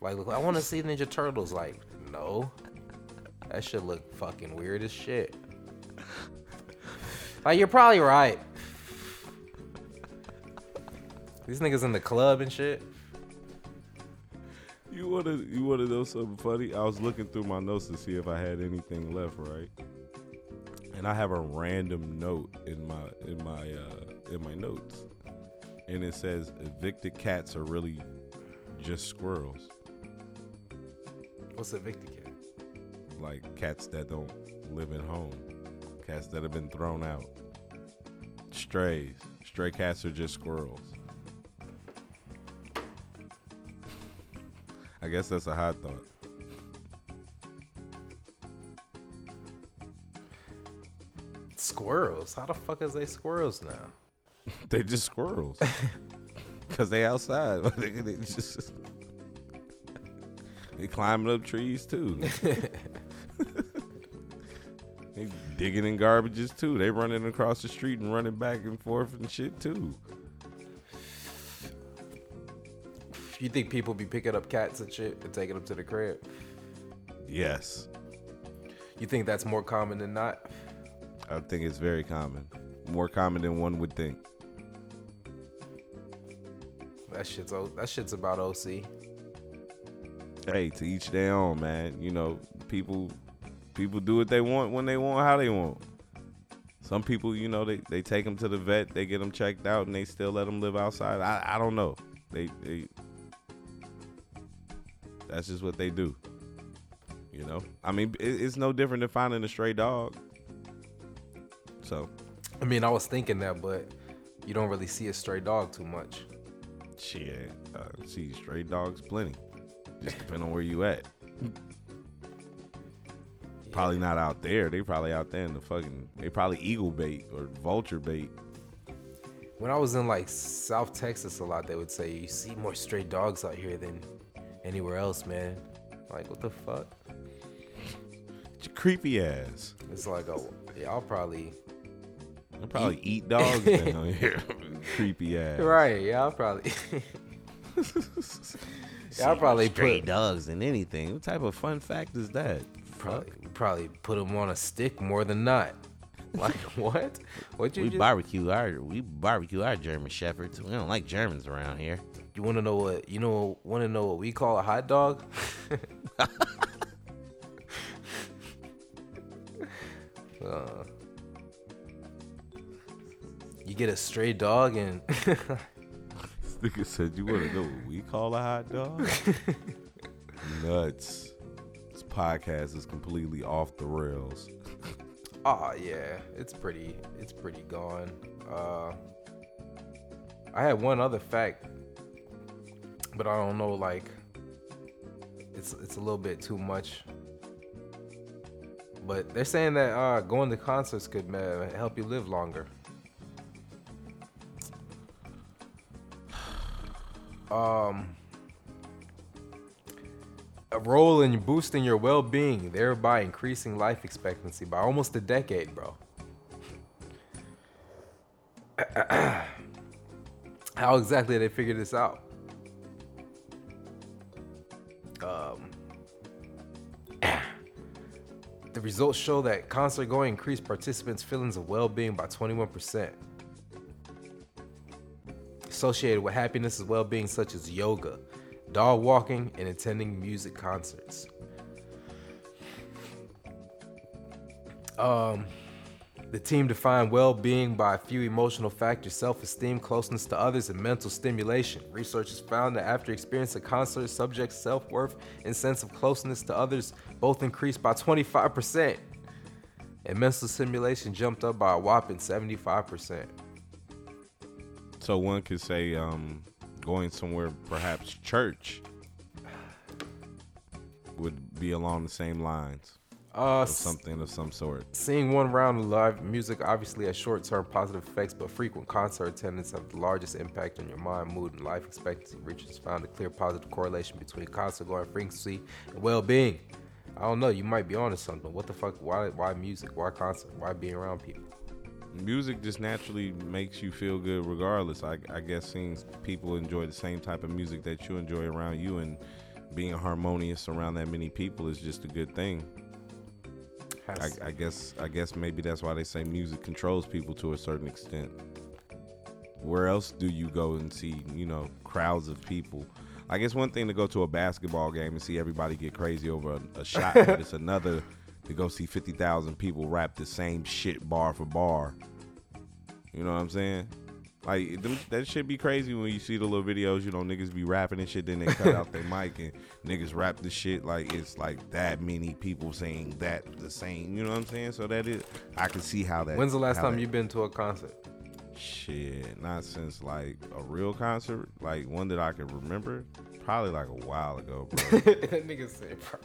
Like, look, I want to see Ninja Turtles. Like, no, that should look fucking weird as shit. Like, you're probably right. These niggas in the club and shit. You wanna you wanna know something funny? I was looking through my notes to see if I had anything left, right? And I have a random note in my in my uh in my notes. And it says evicted cats are really just squirrels. What's a Victor cat? like cats that don't live at home, cats that have been thrown out, strays. Stray cats are just squirrels. I guess that's a hot thought. Squirrels? How the fuck is they squirrels now? they just squirrels. Cause they outside. they, they just they climbing up trees too. they digging in garbages too. They running across the street and running back and forth and shit too. You think people be picking up cats and shit and taking them to the crib? Yes. You think that's more common than not? I think it's very common. More common than one would think. That shit's that shit's about OC. Hey, to each their own, man. You know, people people do what they want when they want, how they want. Some people, you know, they, they take them to the vet, they get them checked out, and they still let them live outside. I, I don't know. They they that's just what they do. You know, I mean, it, it's no different than finding a stray dog. So, I mean, I was thinking that, but you don't really see a stray dog too much. shit, uh, see, stray dogs plenty. Just depending on where you at. Probably not out there. They probably out there in the fucking. They probably eagle bait or vulture bait. When I was in like South Texas a lot, they would say you see more stray dogs out here than anywhere else, man. Like, what the fuck? Your creepy ass. It's like, oh, y'all probably They probably eat dogs down here. Oh, creepy ass. right. Yeah, y'all probably y'all probably stray put dogs than anything. What type of fun fact is that? probably, probably put them on a stick more than not. Like what? What you We just, barbecue our we barbecue our German shepherds. We don't like Germans around here. You want to know what you know? Want to know what we call a hot dog? uh, you get a stray dog and nigga said, "You want to know what we call a hot dog?" Nuts. This podcast is completely off the rails. oh yeah, it's pretty. It's pretty gone. Uh, I had one other fact but I don't know. Like, it's it's a little bit too much. But they're saying that uh, going to concerts could uh, help you live longer. Um, a role in boosting your well-being, thereby increasing life expectancy by almost a decade, bro. How exactly they figure this out? Um, the results show that concert going increased participants' feelings of well-being by 21%. Associated with happiness and well-being such as yoga, dog walking, and attending music concerts. Um, the team defined well being by a few emotional factors self esteem, closeness to others, and mental stimulation. Researchers found that after experiencing a concert, subjects' self worth and sense of closeness to others both increased by 25%, and mental stimulation jumped up by a whopping 75%. So one could say um, going somewhere, perhaps church, would be along the same lines. Uh, s- something of some sort. Seeing one round of live music obviously has short term positive effects, but frequent concert attendance have the largest impact on your mind, mood, and life expectancy. Researchers found a clear positive correlation between concert going frequency and well being. I don't know, you might be onto something. What the fuck? Why, why music? Why concert? Why being around people? Music just naturally makes you feel good, regardless. I, I guess seeing people enjoy the same type of music that you enjoy around you and being harmonious around that many people is just a good thing. I, I guess I guess maybe that's why they say music controls people to a certain extent. Where else do you go and see, you know, crowds of people? I guess one thing to go to a basketball game and see everybody get crazy over a, a shot, but it's another to go see fifty thousand people rap the same shit bar for bar. You know what I'm saying? Like them, that shit be crazy when you see the little videos. You know, niggas be rapping and shit. Then they cut out their mic and niggas rap the shit like it's like that many people saying that the same. You know what I'm saying? So that is, I can see how that. When's the last time that- you been to a concert? Shit, not since like a real concert, like one that I can remember. Probably like a while ago, bro. that nigga said, bro.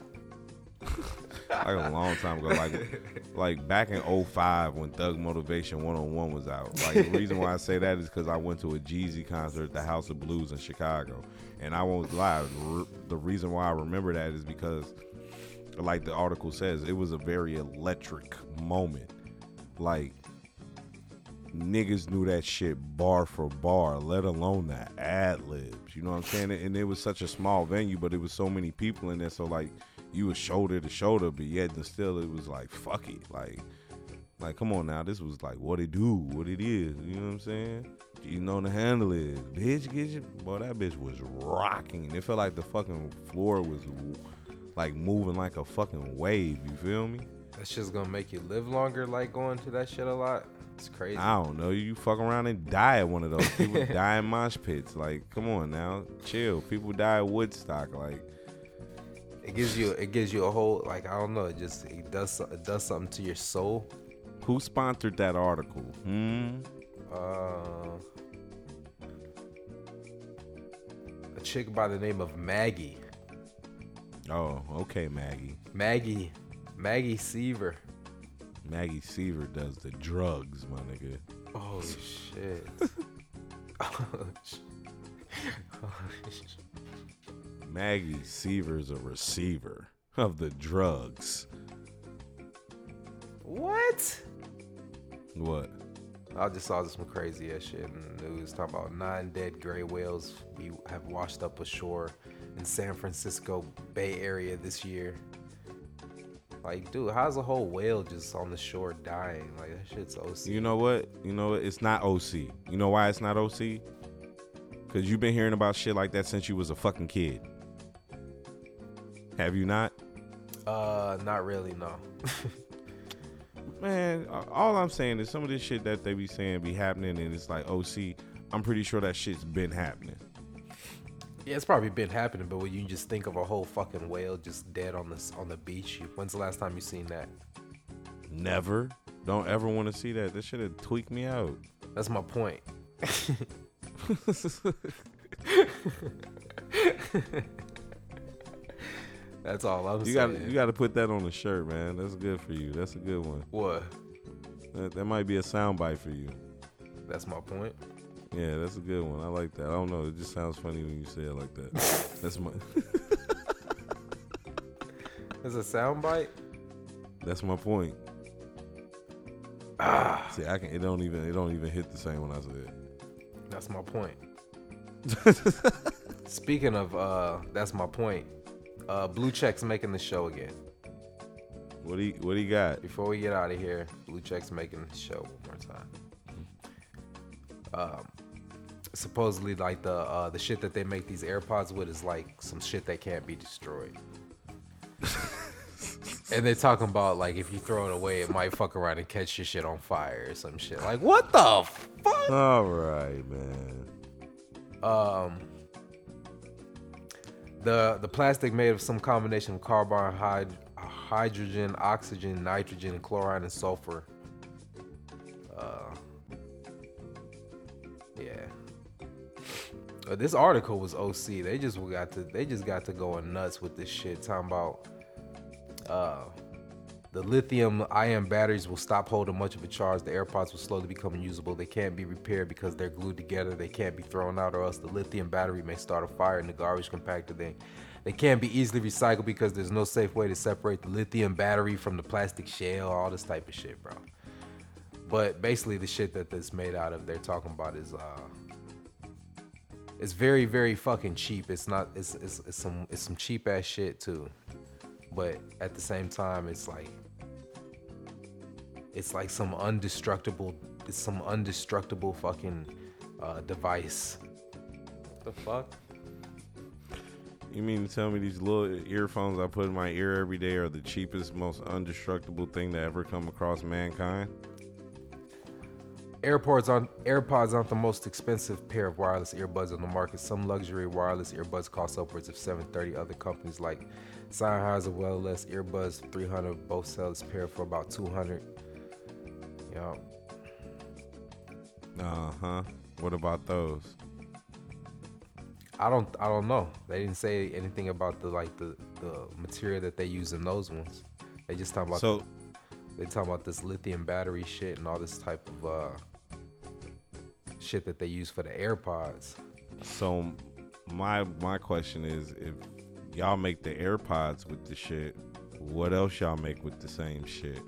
like a long time ago, like like back in 05 when Thug Motivation 101 was out. Like the reason why I say that is because I went to a Jeezy concert at the House of Blues in Chicago, and I won't lie. The reason why I remember that is because, like the article says, it was a very electric moment. Like niggas knew that shit bar for bar, let alone the ad libs. You know what I'm saying? And it was such a small venue, but it was so many people in there. So like you was shoulder to shoulder, but yet and still it was like fuck it. Like like come on now, this was like what it do, what it is. You know what I'm saying? You know the handle is, bitch. Get your boy. That bitch was rocking. It felt like the fucking floor was like moving like a fucking wave. You feel me? That shit's gonna make you live longer, like going to that shit a lot. It's crazy. I don't know. You fuck around and die at one of those. People die in mosh pits. Like, come on now, chill. People die at Woodstock. Like, It gives you it gives you a whole like I don't know. It just it does it does something to your soul. who sponsored that article? Hmm. Uh, a chick by the name of Maggie. Oh, okay, Maggie. Maggie, Maggie Seaver. Maggie Seaver does the drugs, my nigga. Oh shit. oh, sh- oh, Maggie Seaver's a receiver of the drugs. what? What? I just saw some crazy ass shit in the news talking about nine dead gray whales we have washed up ashore in San Francisco Bay Area this year. Like, dude, how's a whole whale just on the shore dying? Like that shit's OC. You know what? You know what? It's not OC. You know why it's not OC? Because you've been hearing about shit like that since you was a fucking kid. Have you not? Uh, not really, no. Man, all I'm saying is some of this shit that they be saying be happening, and it's like oh, see, I'm pretty sure that shit's been happening. yeah, it's probably been happening, but when you just think of a whole fucking whale just dead on the on the beach, when's the last time you seen that? Never. Don't ever want to see that. This shit have tweaked me out. That's my point. That's all I'm You saying. got you got to put that on the shirt, man. That's good for you. That's a good one. what? That, that might be a soundbite for you. That's my point. Yeah, that's a good one. I like that. I don't know. It just sounds funny when you say it like that. that's my It's a soundbite. that's my point. Ah. See, I can. It don't even. It don't even hit the same when I say it. That's my point. Speaking of, uh, that's my point. Uh, Blue Check's making the show again. What do you What do you got? Before we get out of here, Blue Check's making the show one more time. Um, supposedly, like the uh, the shit that they make these AirPods with is like some shit that can't be destroyed. and they're talking about like if you throw it away, it might fuck around and catch your shit on fire or some shit. Like what the fuck? All right, man. Um, the the plastic made of some combination of carbon, hyd- hydrogen, oxygen, nitrogen, chlorine, and sulfur. Uh, yeah. Uh, this article was OC. They just got to they just got to going nuts with this shit. Talking about uh, the lithium ion batteries will stop holding much of a charge. The AirPods will slowly become unusable. They can't be repaired because they're glued together. They can't be thrown out, or else the lithium battery may start a fire in the garbage compactor. They they can't be easily recycled because there's no safe way to separate the lithium battery from the plastic shell. All this type of shit, bro. But basically, the shit that this made out of, they're talking about is uh, it's very very fucking cheap. It's not. It's it's, it's some it's some cheap ass shit too. But at the same time, it's like it's like some undestructible. It's some undestructible fucking uh, device. What the fuck? You mean to tell me these little earphones I put in my ear every day are the cheapest, most undestructible thing to ever come across mankind? AirPods on AirPods aren't the most expensive pair of wireless earbuds on the market. Some luxury wireless earbuds cost upwards of 730. Other companies like Sennheiser Wireless Earbuds 300 both sell this pair for about 200. Yeah. Uh huh. What about those? I don't I don't know. They didn't say anything about the like the the material that they use in those ones. They just talking about So- they talking about this lithium battery shit and all this type of uh shit that they use for the AirPods. So my my question is, if y'all make the AirPods with the shit, what else y'all make with the same shit?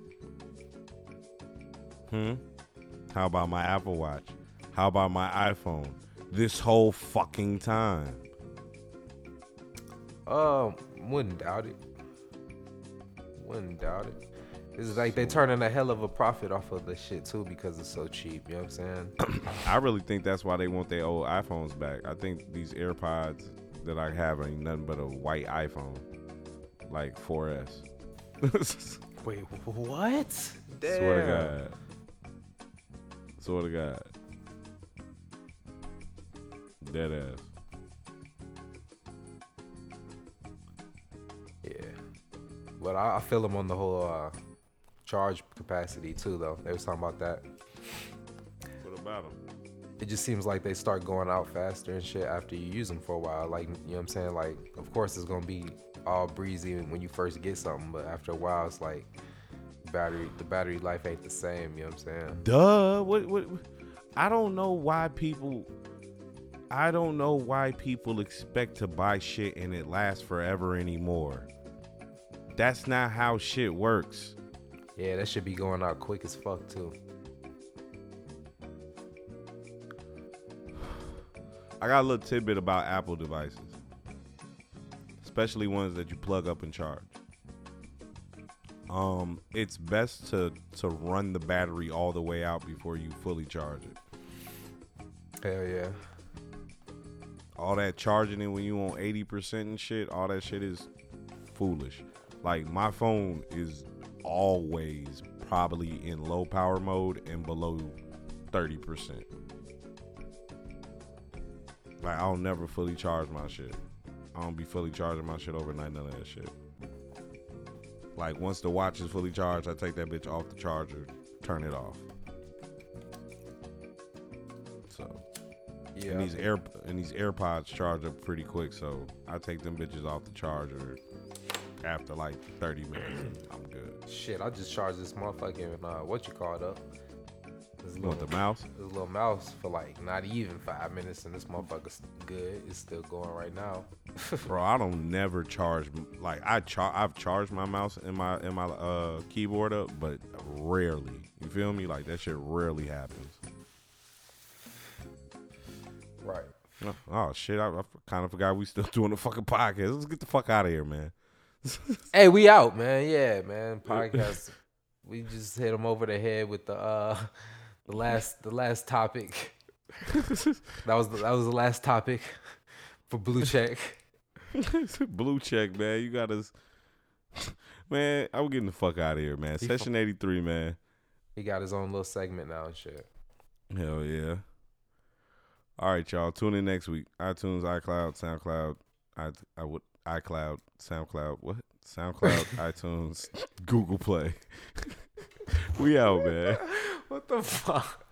Hmm. How about my Apple Watch? How about my iPhone? This whole fucking time. Um, wouldn't doubt it. Wouldn't doubt it. It's like they're turning a hell of a profit off of the shit too because it's so cheap. You know what I'm saying? I really think that's why they want their old iPhones back. I think these AirPods that I have ain't nothing but a white iPhone, like 4S. Wait, what? Swear to God. Swear to God. Dead ass. Yeah. But I, I feel them on the whole uh, charge capacity too, though. They was talking about that. What about them? It just seems like they start going out faster and shit after you use them for a while. Like, you know what I'm saying? Like, of course it's gonna be all breezy when you first get something, but after a while it's like battery the battery life ain't the same, you know what I'm saying? Duh. What, what? I don't know why people. I don't know why people expect to buy shit and it lasts forever anymore. That's not how shit works. Yeah, that should be going out quick as fuck too. I got a little tidbit about Apple devices, especially ones that you plug up and charge. Um, it's best to to run the battery all the way out before you fully charge it. Hell yeah. All that charging it when you on eighty percent and shit, all that shit is foolish. Like my phone is always probably in low power mode and below thirty percent. Like I'll never fully charge my shit. I don't be fully charging my shit overnight, none of that shit. Like once the watch is fully charged, I take that bitch off the charger, turn it off. So Yeah, and these air and these AirPods charge up pretty quick, so I take them bitches off the charger after like 30 minutes. and I'm good. Shit, I just charged this motherfucking uh, what you call it up. This want the mouse? This little mouse for like not even five minutes, and this motherfucker's good. It's still going right now. Bro, I don't never charge like I char- I've charged my mouse in my and my uh keyboard up, but rarely. You feel me? Like that shit rarely happens. Right. Oh, oh, shit! I, I kind of forgot we still doing the fucking podcast. Let's get the fuck out of here, man. Hey, we out, man. Yeah, man. Podcast. we just hit him over the head with the uh the last the last topic. that was the, that was the last topic for blue check. Blue check, man. You got us, man. I'm getting the fuck out of here, man. He Session 83, man. He got his own little segment now and shit. Hell yeah. All right, y'all. Tune in next week. iTunes, iCloud, SoundCloud, I, I would iCloud, SoundCloud, what? SoundCloud, iTunes, Google Play we out, man. What the fuck?